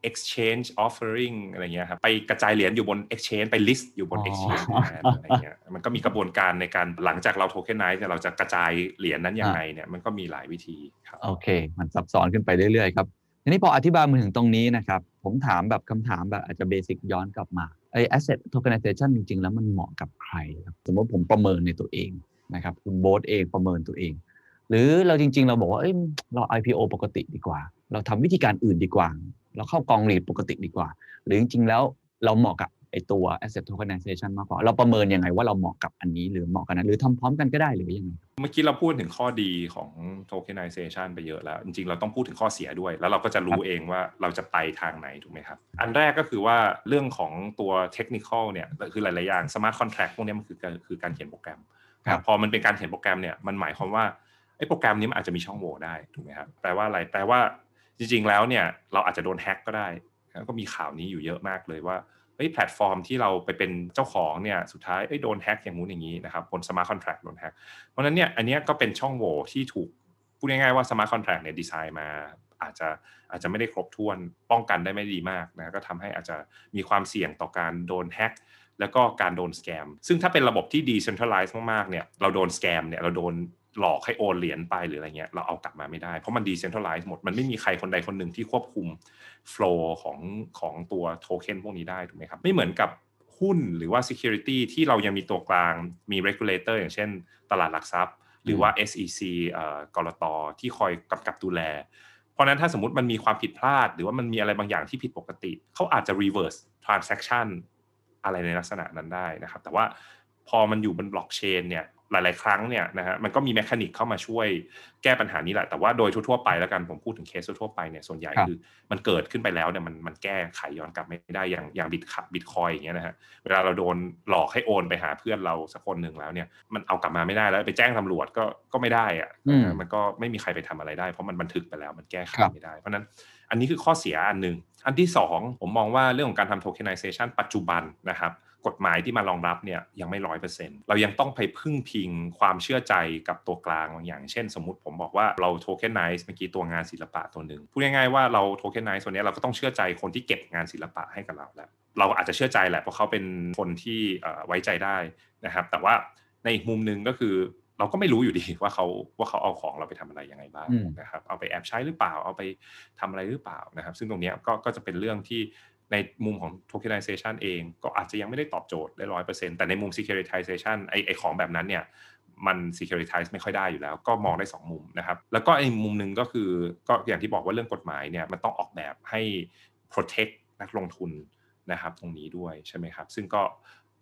exchange offering อะไรเงี้ยครับไปกระจายเหรียญอยู่บน exchange ไป list อยู่บน exchange แทนอะไรเงี้ยมันก็มีกระบวนการในการหลังจากเรา tokenize เนี่ยเราจะกระจายเหรียญนั้นยังไงเนี่ยมันก็มีหลายวิธีครับโอเค มันซับซ้อนขึ้นไปเรื่อยๆครับที นี้พออธิบายมาถึงตรงนี้นะครับ ผมถามแบบคำถามแบบอาจจะเบสิกย้อนกลับมาไอ้ asset tokenization จริง ๆ แล้วมันเหมาะกับใครครับสมมติผมประเมินในตัวเองนะครับคุณโบ๊ทเองประเมินตัวเอง หรือเราจริง ๆ เราบอกว่าเอ้ยเรา IPO ปกติดีกว่า เราทำวิธีการอื่นดีกว่า เราเข้ากองหลีดปกติดีกว่า หรือจริง ๆ แล้วเราเหมาะกับ ไอ้ตัว asset tokenization มากกว่า เราประเมินยังไงว่าเราเหมาะกับอันนี้หรือเหมาะกับนั้นหรือทำพร้อมกันก็ได้หรือยังไงเมื่อกี้เราพูดถึงข้อดีของ tokenization ไปเยอะแล้ว จริงๆ เราต้องพูดถึงข้อเสียด้วย แล้วเราก็จะรู้เองว่าเราจะไปทางไหนถูกไหมครับ อันแรกก็คือว่าเรื่องของตัว technical เนี่ยคือหลายๆอย่าง smart contract พวกเนี้ยมันคือการคือการเขียนโปรแกรมครับพอมันเป็นการเขียนโปรแกรมเนี่ยมันหมายความว่าไอ้โปรแกรมนี้มันอาจจะมีช่องโหว่ได้ถูกไหมครับแปลว่าอะไรแปลว่าจริงๆแล้วเนี่ยเราอาจจะโดน hack ก็ได้แล้ว ก็มีข่าวนี้อยู่เยอะมากเลยว่าเฮ้ยแพลตฟอร์มที่เราไปเป็นเจ้าของเนี่ยสุดท้ายเอ้ยโดน hack อย่างงู้นอย่างนี้นะครับบน smart contract โดน hackเพราะนั้นเนี่ยอันนี้ก็เป็นช่องโหว่ที่ถูกพูดง่ายๆว่า smart contract เนี่ยดีไซน์มาอาจจะอาจจะไม่ได้ครบถ้วนป้องกันได้ไม่ดีมากนะก็ทำให้อาจจะมีความเสี่ยงต่อการโดน hack แล้วก็การโดน scam ซึ่งถ้าเป็นระบบที่ decentralized มากๆเนี่ยเราโดน scam เนี่ยเราโดน หลอกให้โอนเหรียญไปหรืออะไรเงี้ยเราเอากลับมาไม่ได้เพราะมัน decentralized หมดมันไม่มีใครคนใดคนหนึ่งที่ควบคุม flow ของของตัวโทเค็นพวกนี้ได้ถูกไหมครับ ไม่เหมือนกับหุ้นหรือว่า security ที่เรายังมีตัวกลางมี regulator อย่างเช่น ตลาดหลักทรัพย์ หรือว่า SEC เอ่อ ก.ล.ต.ที่คอยกำกับดูแล เพราะฉะนั้นถ้าสมมติมันมีความผิดพลาด หรือว่ามันมีอะไรบางอย่างที่ผิดปกติ เขาอาจจะ reverse transaction อะไรในลักษณะนั้นได้นะครับ แต่ว่าพอมันอยู่บนบล็อกเชนเนี่ย หลาย ๆ ครั้งเนี่ยนะฮะมันก็มี mechanic เข้ามาช่วยแก้ปัญหานี้แหละ แต่ว่าโดยทั่ว ๆ ไปแล้วกันผมพูดถึงเคสทั่วๆไปเนี่ยส่วนใหญ่ครับคือมันเกิดขึ้นไปแล้วเนี่ยมันมันแก้ไขย้อนกลับไม่ได้อย่างอย่างบิตบิตคอยน์อย่างเงี้ยนะฮะเวลาเราโดนหลอกให้โอนไปหาเพื่อนเราสักคนหนึ่งแล้วเนี่ยมันเอากลับมาไม่ได้แล้วไปแจ้งตำรวจก็ก็ไม่ได้อะอืมมันก็ไม่มีใครไปทำอะไรได้ เพราะมันบันทึกไปแล้วมันแก้ไขครับไม่ได้ เพราะฉะนั้นอันนี้คือข้อเสียอันหนึ่งอันที่สองผมมองว่าเรื่องของการทำ tokenization ปัจจุบันนะครับ กฎหมายที่มารองรับเนี่ยยังไม่ร้อยเปอร์เซ็นต์เรายังต้องไปพึ่งพิงความเชื่อใจกับตัวกลางบางอย่าง เช่น สมมติผมบอกว่าเรา tokenize เมื่อกี้ตัวงานศิลปะตัวหนึ่งพูดง่ายๆว่าเรา tokenize ตัวนี้เราก็ต้องเชื่อใจคนที่เก็บงานศิลปะให้กับเราแล้วเราอาจจะเชื่อใจแหละเพราะเขาเป็นคนที่ไว้ใจได้นะครับ แต่ว่าในอีกมุมหนึ่งก็คือเราก็ไม่รู้อยู่ดีว่าเขาว่าเขาเอาของเราไปทำอะไรยังไงบ้างนะครับ เอาไปแอบใช้หรือเปล่า เอาไปทำอะไรหรือเปล่านะครับ ซึ่งตรงนี้ก็ก็จะเป็นเรื่องที่ ในมุมของ tokenization เองก็อาจจะยังไม่ได้ตอบโจทย์ได้ร้อยเปอร์เซ็นต์แต่ในมุม securitization ไอไอของแบบนั้นเนี่ยมัน securitize ไม่ค่อยได้อยู่แล้ว ก็มองได้ 2 มุมนะครับ แล้วก็ไอมุมหนึ่งก็คือก็อย่างที่บอกว่าเรื่องกฎหมายเนี่ยมันต้องออกแบบให้ protect นักลงทุนนะครับตรงนี้ด้วยใช่ไหมครับ ซึ่งก็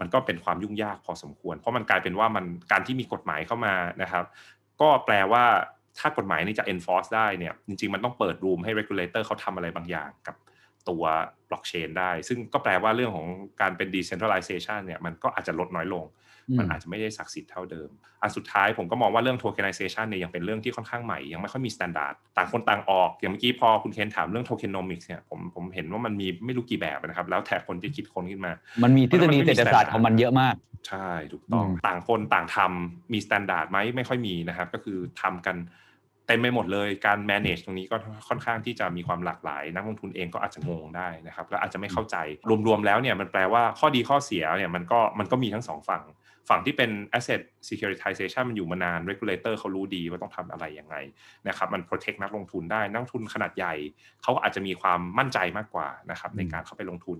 มันก็เป็นความยุ่งยากพอสมควร เพราะมันกลายเป็นว่ามันการที่มีกฎหมายเข้ามานะครับ ก็แปลว่าถ้ากฎหมายนี้จะ enforce ได้เนี่ยจริงๆ มันต้องเปิดรูมให้ regulator เขาทำอะไรบางอย่างกับ ตัวบล็อกเชนได้ ซึ่งก็แปลว่าเรื่องของการเป็น decentralization เนี่ยมันก็อาจจะลดน้อยลง มันอาจจะไม่ได้ศักดิ์สิทธิ์เท่าเดิม อันสุดท้ายผมก็มองว่าเรื่อง tokenization เนี่ยยังเป็นเรื่องที่ค่อนข้างใหม่ ยังไม่ค่อยมี standard ต่างคนต่างออก อย่างเมื่อกี้พอคุณเคนถามเรื่อง tokenomics เนี่ยผมผมเห็นว่ามันมีไม่รู้กี่แบบนะครับ แล้วแต่คนที่คิดค้นขึ้นมา มันมีทฤษฎีมันไม่มีเศรษฐศาสตร์ของมันเยอะมาก ใช่ถูกต้องอืมต่างคนต่างทำมี standard ไหมไม่ค่อยมีนะครับ ก็คือทำกัน เต็มไปหมดเลยการ manage ตรงนี้ก็ค่อนข้างที่จะมีความหลากหลาย นักลงทุนเองก็อาจจะงงได้นะครับและอาจจะไม่เข้าใจรวมๆแล้วเนี่ยมันแปลว่าข้อดีข้อเสียเนี่ยมันก็มันก็มีทั้งสองฝั่งฝั่งที่เป็น asset securitization มันอยู่มานาน regulator เขารู้ดีว่าต้องทำอะไรยังไงนะครับมัน protect นักลงทุนได้ นักลงทุนขนาดใหญ่เขาอาจจะมีความมั่นใจมากกว่านะครับในการเข้าไปลงทุน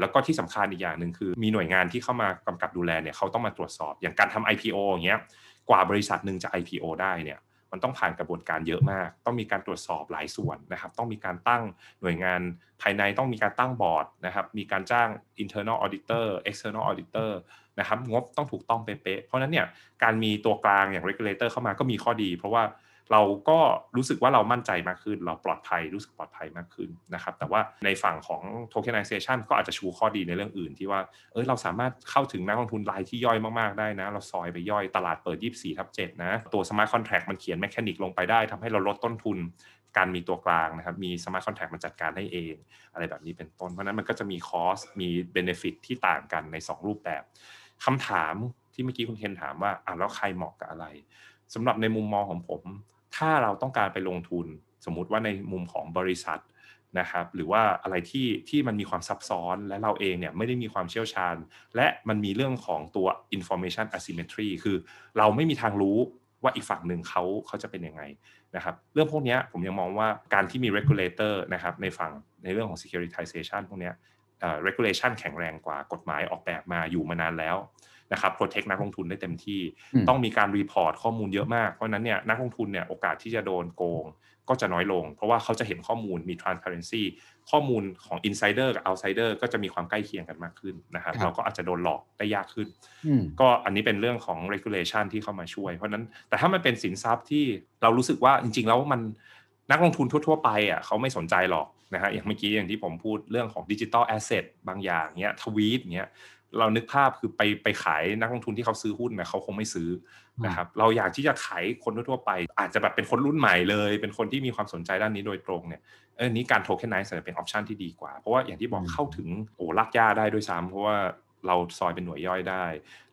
แล้วก็ที่สำคัญอีกอย่างหนึ่งคือ มีหน่วยงานที่เข้ามากำกับดูแลเนี่ยเขาต้องมาตรวจสอบ อย่างการทำ IPO อย่างเงี้ยกว่าบริษัทหนึ่งจะ IPO ได้เนี่ย มันต้องผ่านกระบวนการเยอะมาก ต้องมีการตรวจสอบหลายส่วนนะครับ ต้องมีการตั้งหน่วยงานภายในต้องมีการตั้งบอร์ดนะครับ มีการจ้าง internal auditor external auditor นะครับ งบต้องถูกต้องเป๊ะเพราะนั้นเนี่ยการมีตัวกลางอย่าง regulator เข้ามาก็มีข้อดี เพราะว่า เราก็รู้สึกว่าเรามั่นใจมากขึ้น เราปลอดภัยรู้สึกปลอดภัยมากขึ้นนะครับแต่ว่าในฝั่งของ tokenization ก็อาจจะชูข้อดีในเรื่องอื่น ที่ว่าเออเราสามารถเข้าถึงนักลงทุนรายที่ย่อยมาก ๆ ได้นะ เราซอยไปย่อยตลาดเปิด 24ทับ7นะตัว smart contract มันเขียนแมคานิกลงไปได้ทำให้เราลดต้นทุนการมีตัวกลางนะครับ มี smart contract มันจัดการให้เอง อะไรแบบนี้เป็นต้น เพราะนั้นมันก็จะมีคอส มีเบนฟิตที่ต่างกันใน 2 รูปแบบคำถามที่เมื่อกี้คุณเคนถามว่าอะแล้วใครเหมาะกับอะไร สำหรับในมุมมองของผม ถ้าเราต้องการไปลงทุน สมมุติว่าในมุมของบริษัทนะครับหรือว่าอะไรที่ที่มันมีความซับซ้อนและเราเองเนี่ยไม่ได้มีความเชี่ยวชาญ และมันมีเรื่องของตัว information asymmetry คือเราไม่มีทางรู้ว่าอีกฝั่งหนึ่งเขาเขาจะเป็นยังไงนะครับเรื่องพวกนี้ผมยังมองว่าการที่มี regulator นะครับในฝั่งในเรื่องของ securitization พวกนี้ regulation แข็งแรงกว่ากฎหมายออกแบบมาอยู่มานานแล้ว นะครับ protect นักลงทุนได้เต็มที่ ต้องมีการ report ข้อมูลเยอะมาก เพราะนั้นเนี่ยนักลงทุนเนี่ยโอกาสที่จะโดนโกงก็จะน้อยลง เพราะว่าเขาจะเห็นข้อมูลมี transparency ข้อมูลของ insider กับ outsider ก็จะมีความใกล้เคียงกันมากขึ้นนะครับเราก็อาจจะโดนหลอกได้ยากขึ้น ก็อันนี้เป็นเรื่องของ regulation ที่เข้ามาช่วย เพราะนั้นแต่ถ้ามันเป็นสินทรัพย์ที่เรารู้สึกว่าจริง ๆ แล้วมันนักลงทุนทั่ว ๆ ไปอะเขาไม่สนใจหรอกนะฮะอย่างเมื่อกี้อย่างที่ผมพูดเรื่องของ digital asset บางอย่างเนี้ยทวีตเนี้ย เรานึกภาพคือไปไปขายนักลงทุนที่เขาซื้อหุ้นนะเขาคงไม่ซื้อนะครับเราอยากที่จะขายคนทั่วไป อาจจะแบบเป็นคนรุ่นใหม่เลย เป็นคนที่มีความสนใจด้านนี้โดยตรงเนี่ยเออนี้การ tokenize จะเป็น option ที่ดีกว่า เพราะว่าอย่างที่บอกเข้าถึงโอ้ลากย่าได้ด้วยซ้ำเพราะว่าเราซอยเป็นหน่วยย่อยได้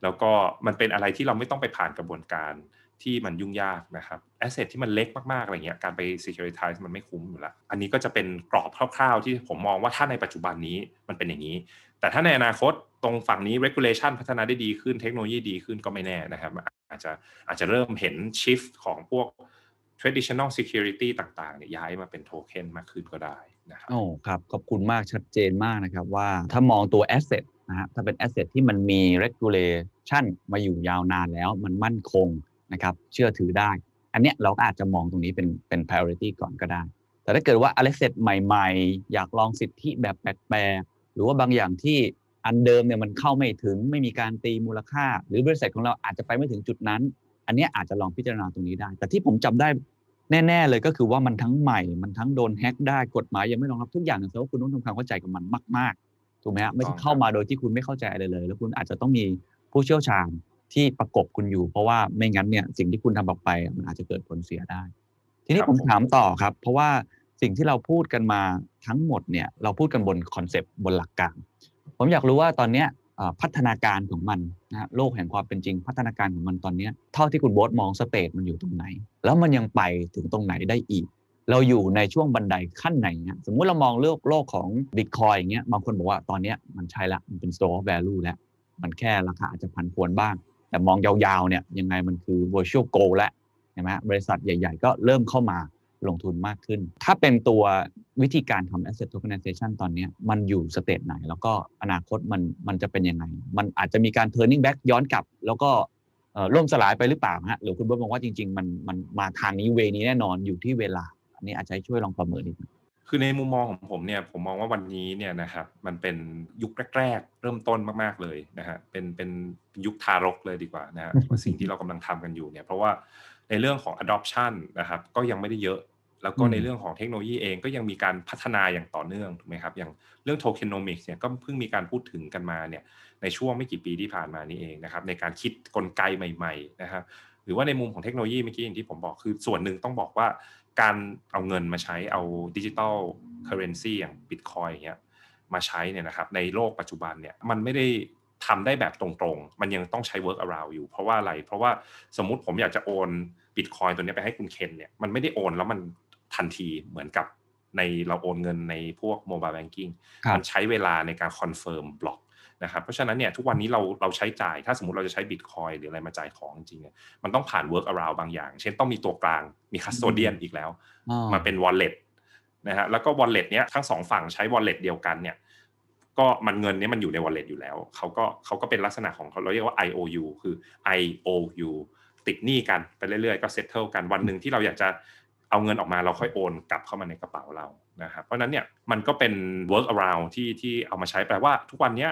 แล้วก็มันเป็นอะไรที่เราไม่ต้องไปผ่านกระบวนการที่มันยุ่งยากนะครับแอสเซทที่มันเล็กมากๆอะไรเงี้ยการไป securitize มันไม่คุ้มอยู่แล้วอันนี้ก็จะเป็นกรอบคร่าวๆ ที่ผมมองว่าถ้าในปัจจุบันนี้มันเป็นอย่างนี้ แต่ถ้าในอนาคต ตรงฝั่งนี้ regulation พัฒนาได้ดีขึ้นเทคโนโลยีดีขึ้นก็ไม่แน่นะครับ อาจจะอาจจะเริ่มเห็น shift ของพวก traditional security ต่างๆเนี่ยย้ายมาเป็นโทเค็นมากขึ้นก็ได้นะครับโอ้ครับ ขอบคุณมากชัดเจนมากนะครับว่าถ้ามองตัว asset นะฮะถ้าเป็น asset ที่มันมี regulation มาอยู่ยาวนานแล้วมันมั่นคงนะครับเชื่อถือได้ อันเนี้ยเราอาจจะมองตรงนี้เป็นเป็น priority ก่อนก็ได้ แต่ถ้าเกิดว่า asset ใหม่ ๆ อยากลองสิทธิแบบแปลกๆหรือว่าบางอย่างที่ อันเดิมเนี่ยมันเข้าไม่ถึงไม่มีการตีมูลค่า หรือบริษัทของเราอาจจะไปไม่ถึงจุดนั้น อันนี้อาจจะลองพิจารณาตรงนี้ได้ แต่ที่ผมจำได้แน่ ๆ เลยก็คือว่ามันทั้งใหม่ มันทั้งโดนแฮ็กได้กฎหมายยังไม่รองรับทุกอย่างแสดงว่าคุณต้องทำความเข้าใจกับมันมากๆถูกไหมฮะไม่ใช่เข้ามาโดยที่คุณไม่เข้าใจอะไรเลย แล้วคุณอาจจะต้องมีผู้เชี่ยวชาญที่ประกบคุณอยู่ เพราะว่าไม่งั้นเนี่ยสิ่งที่คุณทำออกไปมันอาจจะเกิดผลเสียได้ ทีนี้ผมถามต่อครับ เพราะว่าสิ่งที่เราพูดกันมาทั้งหมดเนี่ยเราพูดกันบน concept บนหลักการ ผมอยากรู้ว่าตอนนี้พัฒนาการของมันนะโลกแห่งความเป็นจริง พัฒนาการของมันตอนนี้เท่าที่คุณโบ๊ทมอง stage มันอยู่ตรงไหน แล้วมันยังไปถึงตรงไหนได้อีก เราอยู่ในช่วงบันไดขั้นไหนเนี่ยสมมุติเรามองโลกโลกของบิตคอยอย่างเงี้ยบางคนบอกว่าตอนนี้มันใช่ละมันเป็น store value แล้ว มันแค่ราคาอาจจะพันพวนบ้าง แต่มองยาวๆเนี่ยยังไงมันคือ virtual goal แล้วใช่ไหมบริษัทใหญ่ ๆ ก็เริ่มเข้ามา ลงทุนมากขึ้น ถ้าเป็นตัววิธีการทำ asset tokenization ตอนนี้มันอยู่สเตจไหน แล้วก็อนาคตมันมันจะเป็นยังไง มันอาจจะมีการ turning back ย้อนกลับ แล้วก็ล่มสลายไปหรือเปล่าฮะหรือคุณเบิร์ตมองว่าจริง ๆ มันมันมาทางนี้เวนี้แน่นอนอยู่ที่เวลา อันนี้อาจจะช่วยลองประเมินนิดนึง คือในมุมมองของผมเนี่ยผมมองว่าวันนี้เนี่ยนะครับมันเป็นยุคแรก ๆ เริ่มต้นมากๆเลยนะฮะเป็นเป็นยุคทารกเลยดีกว่านะฮะสิ่งที่เรากำลังทำกันอยู่เนี่ยเพราะว่าในเรื่องของ adoption นะครับก็ยังไม่ได้เยอะ แล้วก็ในเรื่องของเทคโนโลยีเองก็ยังมีการพัฒนาอย่างต่อเนื่องถูกไหมครับอย่างเรื่องโทเคนโนมิกส์เนี่ยก็เพิ่งมีการพูดถึงกันมาเนี่ยในช่วงไม่กี่ปีที่ผ่านมานี้เองนะครับในการคิดกลไกใหม่ๆนะครับหรือว่าในมุมของเทคโนโลยีเมื่อกี้อย่างที่ผมบอกคือส่วนหนึ่งต้องบอกว่า การเอาเงินมาใช้เอา digital currency อย่างบิตคอยน์อย่างเงี้ยมาใช้เนี่ยนะครับในโลกปัจจุบันเนี่ยมันไม่ได้ทำได้แบบตรงๆ มันยังต้องใช้ work around อยู่ เพราะว่าอะไร เพราะว่าสมมุติผมอยากจะโอนบิตคอยน์ตัวนี้ไปให้คุณเคนเนี่ยมันไม่ได้โอนแล้วมันทันทีเหมือนกับในเราโอนเงินในพวก mobile banking มันใช้เวลาในการ confirm block นะครับเพราะฉะนั้นเนี่ยทุกวันนี้เราเราใช้จ่ายถ้าสมมติเราจะใช้บิตคอยน์หรืออะไรมาจ่ายของจริงๆมันต้องผ่าน work around บางอย่าง เช่นต้องมีตัวกลางมี custodian อีกแล้ว มาเป็น wallet นะฮะแล้วก็ wallet เนี้ยทั้งสองฝั่งใช้ wallet เดียวกันเนี่ยก็มันเงินนี้มันอยู่ใน wallet อยู่แล้วเขาก็เขาก็เป็นลักษณะของเขาเราเรียกว่า IOU คือ IOU ติดหนี้กันไปเรื่อยๆก็ settle กันวันหนึ่งที่เราอยากจะเอาเงินออกมาเราค่อยโอนกลับเข้ามาในกระเป๋าเรานะครับเพราะนั้นเนี่ยมันก็เป็น work around ที่ที่เอามาใช้แปลว่าทุกวันนี้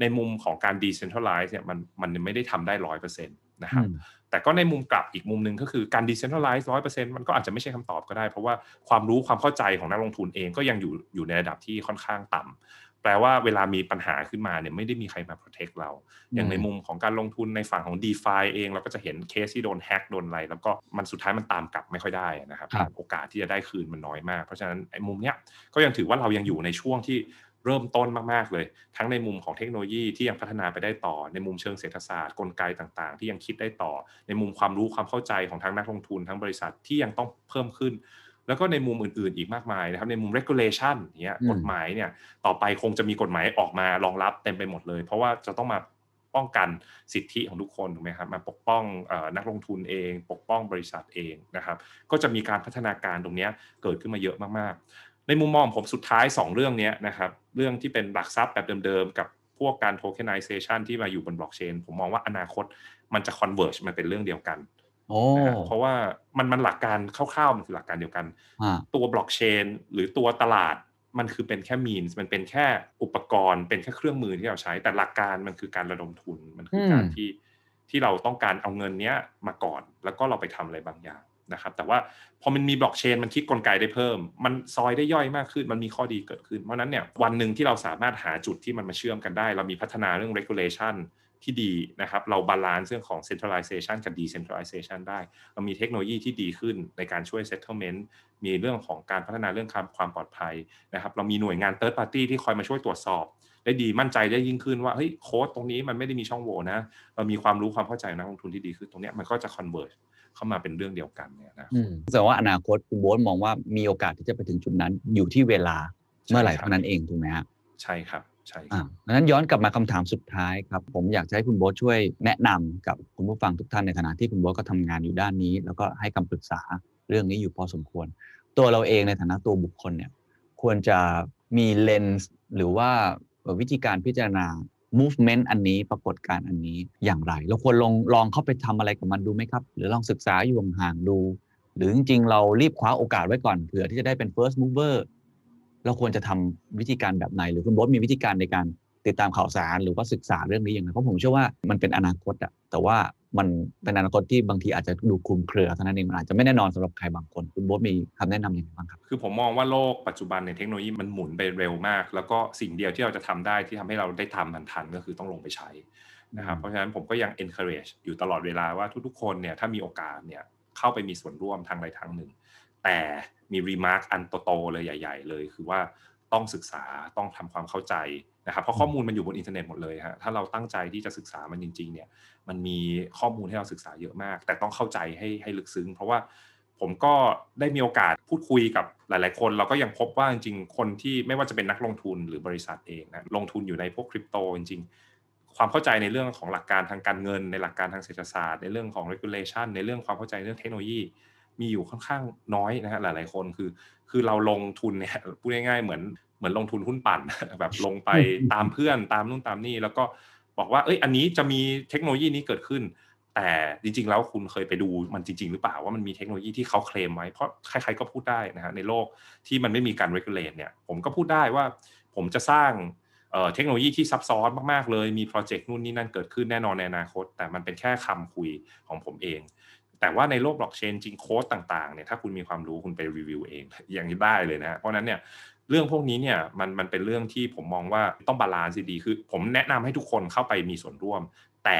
ในมุมของการ decentralize เนี่ยมันมันไม่ได้ทำได้ร้อยเปอร์เซ็นต์นะครับแต่ก็ในมุมกลับอีกมุมหนึ่งก็คือการ decentralize ร้อยเปอร์เซ็นต์มันก็อาจจะไม่ใช่คำตอบก็ได้ เพราะว่าความรู้ความเข้าใจของนักลงทุนเองก็ยังอยู่อยู่ในระดับที่ค่อนข้างต่ำแปลว่าเวลามีปัญหาขึ้นมาเนี่ยไม่ได้มีใครมา protect เรา อย่างในมุมของการลงทุนในฝั่งของ d e f าเองเราก็จะเห็นเคสที่โดนแฮกโดนอะไรแล้วก็มันสุดท้ายมันตามกลับไม่ค่อยได้นะครับ โอกาสที่จะได้คืนมันน้อยมาก เพราะฉะนั้นไอ้มุมเนี้ยก็ยังถือว่าเรายังอยู่ในช่วงที่ เริ่มต้นมากๆเลย ทั้งในมุมของเทคโนโลยีที่ยังพัฒนาไปได้ต่อ ในมุมเชิงเศรษฐศาสตร์กลไกต่างๆ ที่ยังคิดได้ต่อ ในมุมความรู้ความเข้าใจของทั้งนักลงทุนทั้งบริษัทที่ยังต้องเพิ่มขึ้น แล้วก็ในมุมอื่นๆ อีกมากมายนะครับในมุม regulation เนี้ยกฎหมายเนี่ยต่อไปคงจะมีกฎหมายออกมารองรับเต็มไปหมดเลย เพราะว่าจะต้องมาป้องกันสิทธิของทุกคนถูกไหมครับมาปกป้องนักลงทุนเอง ปกป้องบริษัทเองนะครับ ก็จะมีการพัฒนาการตรงนี้เกิดขึ้นมาเยอะมาก ในมุมมองผมสุดท้าย 2 เรื่องนี้นะครับ เรื่องที่เป็นหลักทรัพย์แบบเดิมๆ กับพวกการ tokenization ที่มาอยู่บนบล็อกเชนผมมองว่าอนาคตมันจะ converge มันเป็นเรื่องเดียวกันเพราะว่ามันมันหลักการคร่าวๆมันคือหลักการเดียวกัน ตัวบล็อกเชนหรือตัวตลาดมันคือเป็นแค่ mean มันเป็นแค่อุปกรณ์ เป็นแค่เครื่องมือที่เราใช้ แต่หลักการมันคือการระดมทุนมันคือการที่ที่เราต้องการเอาเงินเนี้ยมาก่อน แล้วก็เราไปทำอะไรบางอย่าง นะครับแต่ว่าพอมันมีบล็อกเชนมันคิดกลไกได้เพิ่ม มันซอยได้ย่อยมากขึ้น มันมีข้อดีเกิดขึ้น เพราะนั้นเนี่ยวันหนึ่งที่เราสามารถหาจุดที่มันมาเชื่อมกันได้ เรามีพัฒนาเรื่อง regulation ที่ดีนะครับเรา balance เรื่องของ centralization กับ decentralization ได้ เรามีเทคโนโลยีที่ดีขึ้นในการช่วย settlement มีเรื่องของการพัฒนาเรื่องความปลอดภัยนะครับเรามีหน่วยงาน third party ที่คอยมาช่วยตรวจสอบได้ดีมั่นใจได้ยิ่งขึ้นว่าเฮ้ยโค้ดตรงนี้มันไม่ได้มีช่องโหว่นะ เรามีความรู้ความเข้าใจนักลงทุนที่ดีขึ้นตรงนี้มันก็จะ converge เข้ามาเป็นเรื่องเดียวกันเนี่ยนะแสดงว่าอนาคตคุณโบ๊ทมองว่ามีโอกาสที่จะไปถึงจุดนั้นอยู่ที่เวลาเมื่อไหร่เท่านั้นเองถูกไหมฮะใช่ครับใช่ครับดังนั้นย้อนกลับมาคำถามสุดท้ายครับ ผมอยากให้คุณโบ๊ทช่วยแนะนำกับคุณผู้ฟังทุกท่านในฐานะที่คุณโบ๊ทก็ทำงานอยู่ด้านนี้ แล้วก็ให้คำปรึกษาเรื่องนี้อยู่พอสมควร ตัวเราเองในฐานะตัวบุคคลเนี่ยควรจะมีเลนส์หรือว่าวิธีการพิจารณา movement อันนี้ปรากฏการอันนี้อย่างไร เราควรลองลองเข้าไปทำอะไรกับมันดูไหมครับ หรือลองศึกษาอยู่ห่างดู หรือจริงๆ เรารีบคว้าโอกาสไว้ก่อนเผื่อที่จะได้เป็น first mover เราควรจะทำวิธีการแบบไหน หรือคุณบอสมีวิธีการในการ ติดตามข่าวสารหรือว่าศึกษาเรื่องนี้อย่างไรเพราะผมเชื่อว่ามันเป็นอนาคตอะแต่ว่ามันเป็นอนาคตที่บางทีอาจจะดูคลุมเครือเท่านั้นเองมันอาจจะไม่แน่นอนสำหรับใครบางคน คุณโบ๊ทมีคำแนะนำอย่างไรบ้างครับ คือผมมองว่าโลกปัจจุบันในเทคโนโลยีมันหมุนไปเร็วมาก แล้วก็สิ่งเดียวที่เราจะทำได้ที่ทำให้เราได้ทำมันทันก็คือต้องลงไปใช้นะครับเพราะฉะนั้นผมก็ยัง encourage อยู่ตลอดเวลาว่าทุกๆ คนเนี่ยถ้ามีโอกาสเนี่ยเข้าไปมีส่วนร่วมทางใดทางหนึ่ง แต่มี remark อันโตๆเลยใหญ่ ๆ เลย คือว่าต้องศึกษาต้องทำความเข้าใจ นะครับเพราะข้อมูลมันอยู่บนอินเทอร์เน็ตหมดเลยฮะถ้าเราตั้งใจที่จะศึกษามันจริง ๆ เนี่ย มันมีข้อมูลให้เราศึกษาเยอะมาก แต่ต้องเข้าใจให้ให้ลึกซึ้ง เพราะว่าผมก็ได้มีโอกาสพูดคุยกับหลาย ๆ คน เราก็ยังพบว่าจริง ๆ คนที่ไม่ว่าจะเป็นนักลงทุนหรือบริษัทเองนะลงทุนอยู่ในพวกคริปโตจริง ๆ ความเข้าใจในเรื่องของหลักการทางการเงิน ในหลักการทางเศรษฐศาสตร์ ในเรื่องของ regulation ในเรื่องความเข้าใจเรื่องเทคโนโลยีมีอยู่ค่อนข้างน้อยนะฮะหลาย ๆ คนคือ คือเราลงทุนเนี่ยพูดง่ายๆเหมือน เหมือนลงทุนหุ้นปั่นแบบลงไปตามเพื่อนตามนู่นตามนี่ แล้วก็บอกว่าเอ้ยอันนี้จะมีเทคโนโลยีนี้เกิดขึ้น แต่จริง ๆ แล้วคุณเคยไปดูมันจริง ๆ หรือเปล่าว่ามันมีเทคโนโลยีที่เขาเคลมไว้เพราะใครๆก็พูดได้นะฮะในโลกที่มันไม่มีการ regulate เนี่ยผมก็พูดได้ว่าผมจะสร้างเทคโนโลยีที่ซับซ้อนมากๆ เลย มีโปรเจกต์นู่นนี่นั่นเกิดขึ้นแน่นอนในอนาคต แต่มันเป็นแค่คำคุยของผมเอง แต่ว่าในโลกบล็อกเชนจริงโค้ดต่างๆเนี่ยถ้าคุณมีความรู้คุณไปรีวิวเองอย่างนี้ได้เลยนะเพราะนั้นเนี่ย เรื่องพวกนี้เนี่ยมันมันเป็นเรื่องที่ผมมองว่าต้อง balance ดีคือ ผมแนะนำให้ทุกคนเข้าไปมีส่วนร่วม แต่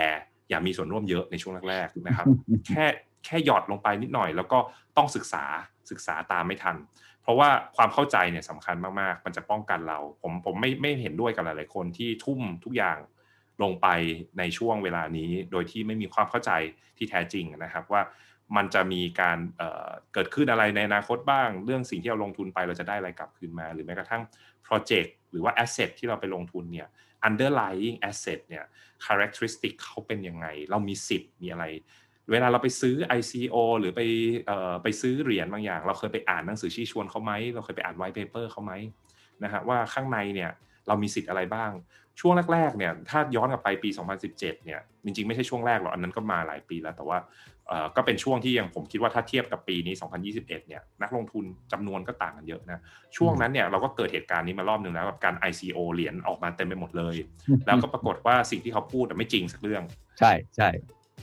อย่ามีส่วนร่วมเยอะในช่วงแรกๆนะครับ แค่แค่หยอดลงไปนิดหน่อย แล้วก็ต้องศึกษาศึกษาตามไม่ทัน เพราะว่าความเข้าใจเนี่ยสำคัญมากๆ มันจะป้องกันเรา ผมผมไม่ไม่เห็นด้วยกับหลายๆคนที่ทุ่มทุกอย่างลงไปในช่วงเวลานี้ โดยที่ไม่มีความเข้าใจที่แท้จริงนะครับว่า มันจะมีการเเกิดขึ้นอะไรในอนาคตบ้าง เรื่องสิ่งที่เราลงทุนไปเราจะได้อะไรกลับคืนมา หรือแม้กระทั่งโปรเจกต์หรือว่า asset ที่เราไปลงทุนเนี่ย underlying asset เนี่ย characteristic เขาเป็นยังไง เรามีสิทธิ์มีอะไร เวลาเราไปซื้อ ICO หรือไปไปซื้อเหรียญบางอย่าง เราเคยไปอ่านหนังสือชี้ชวนเขาไหม เราเคยไปอ่านไวท์เพเปอร์เขาไหมนะฮะว่าข้างในเนี่ยเรามีสิทธิ์อะไรบ้าง ช่วงแรกๆเนี่ยถ้าย้อนกลับไปปี 2017 เนี่ยจริงๆ ไม่ใช่ช่วงแรกหรอกอันนั้นก็มาหลายปีแล้ว แต่ว่า ก็เป็นช่วงที่ยังผมคิดว่าถ้าเทียบกับปีนี้ 2021 เนี่ยนักลงทุนจำนวนก็ต่างกันเยอะนะ ช่วงนั้นเนี่ยเราก็เกิดเหตุการณ์นี้มารอบหนึ่งแล้วกับการ ICO เหรียญออกมาเต็มไปหมดเลย แล้วก็ปรากฏว่าสิ่งที่เขาพูดไม่จริงสักเรื่อง ใช่ใช่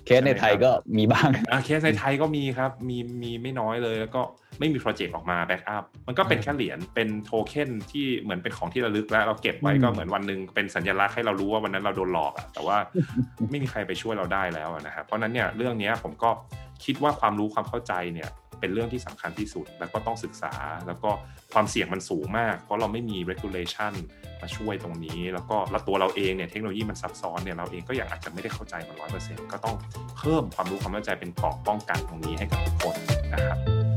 เคสในไทยก็มีบ้างเคสในไทยก็มีครับ มีมีไม่น้อยเลยแล้วก็ไม่มีโปรเจกต์ออกมา back up มันก็เป็นแค่เหรียญเป็นโทเค็นที่เหมือนเป็นของที่ระลึกแล้วเราเก็บไว้ก็เหมือนวันหนึ่งเป็นสัญลักษณ์ให้เรารู้ว่าวันนั้นเราโดนหลอกอะแต่ว่าไม่มีใครไปช่วยเราได้แล้วนะครับเพราะนั้นเนี่ยเรื่องนี้ผมก็คิดว่าความรู้ความเข้าใจเนี่ย เป็นเรื่องที่สำคัญที่สุด แล้วก็ต้องศึกษา แล้วก็ความเสี่ยงมันสูงมาก เพราะเราไม่มี regulation มาช่วยตรงนี้ แล้วก็แล้วตัวเราเองเนี่ยเทคโนโลยีมันซับซ้อนเนี่ยเราเองก็ยังอาจจะไม่ได้เข้าใจมันร้อยเปอร์เซ็นต์ก็ต้องเพิ่มความรู้ความเข้าใจเป็นเกราะป้องกันตรงนี้ให้กับทุกคนนะครับ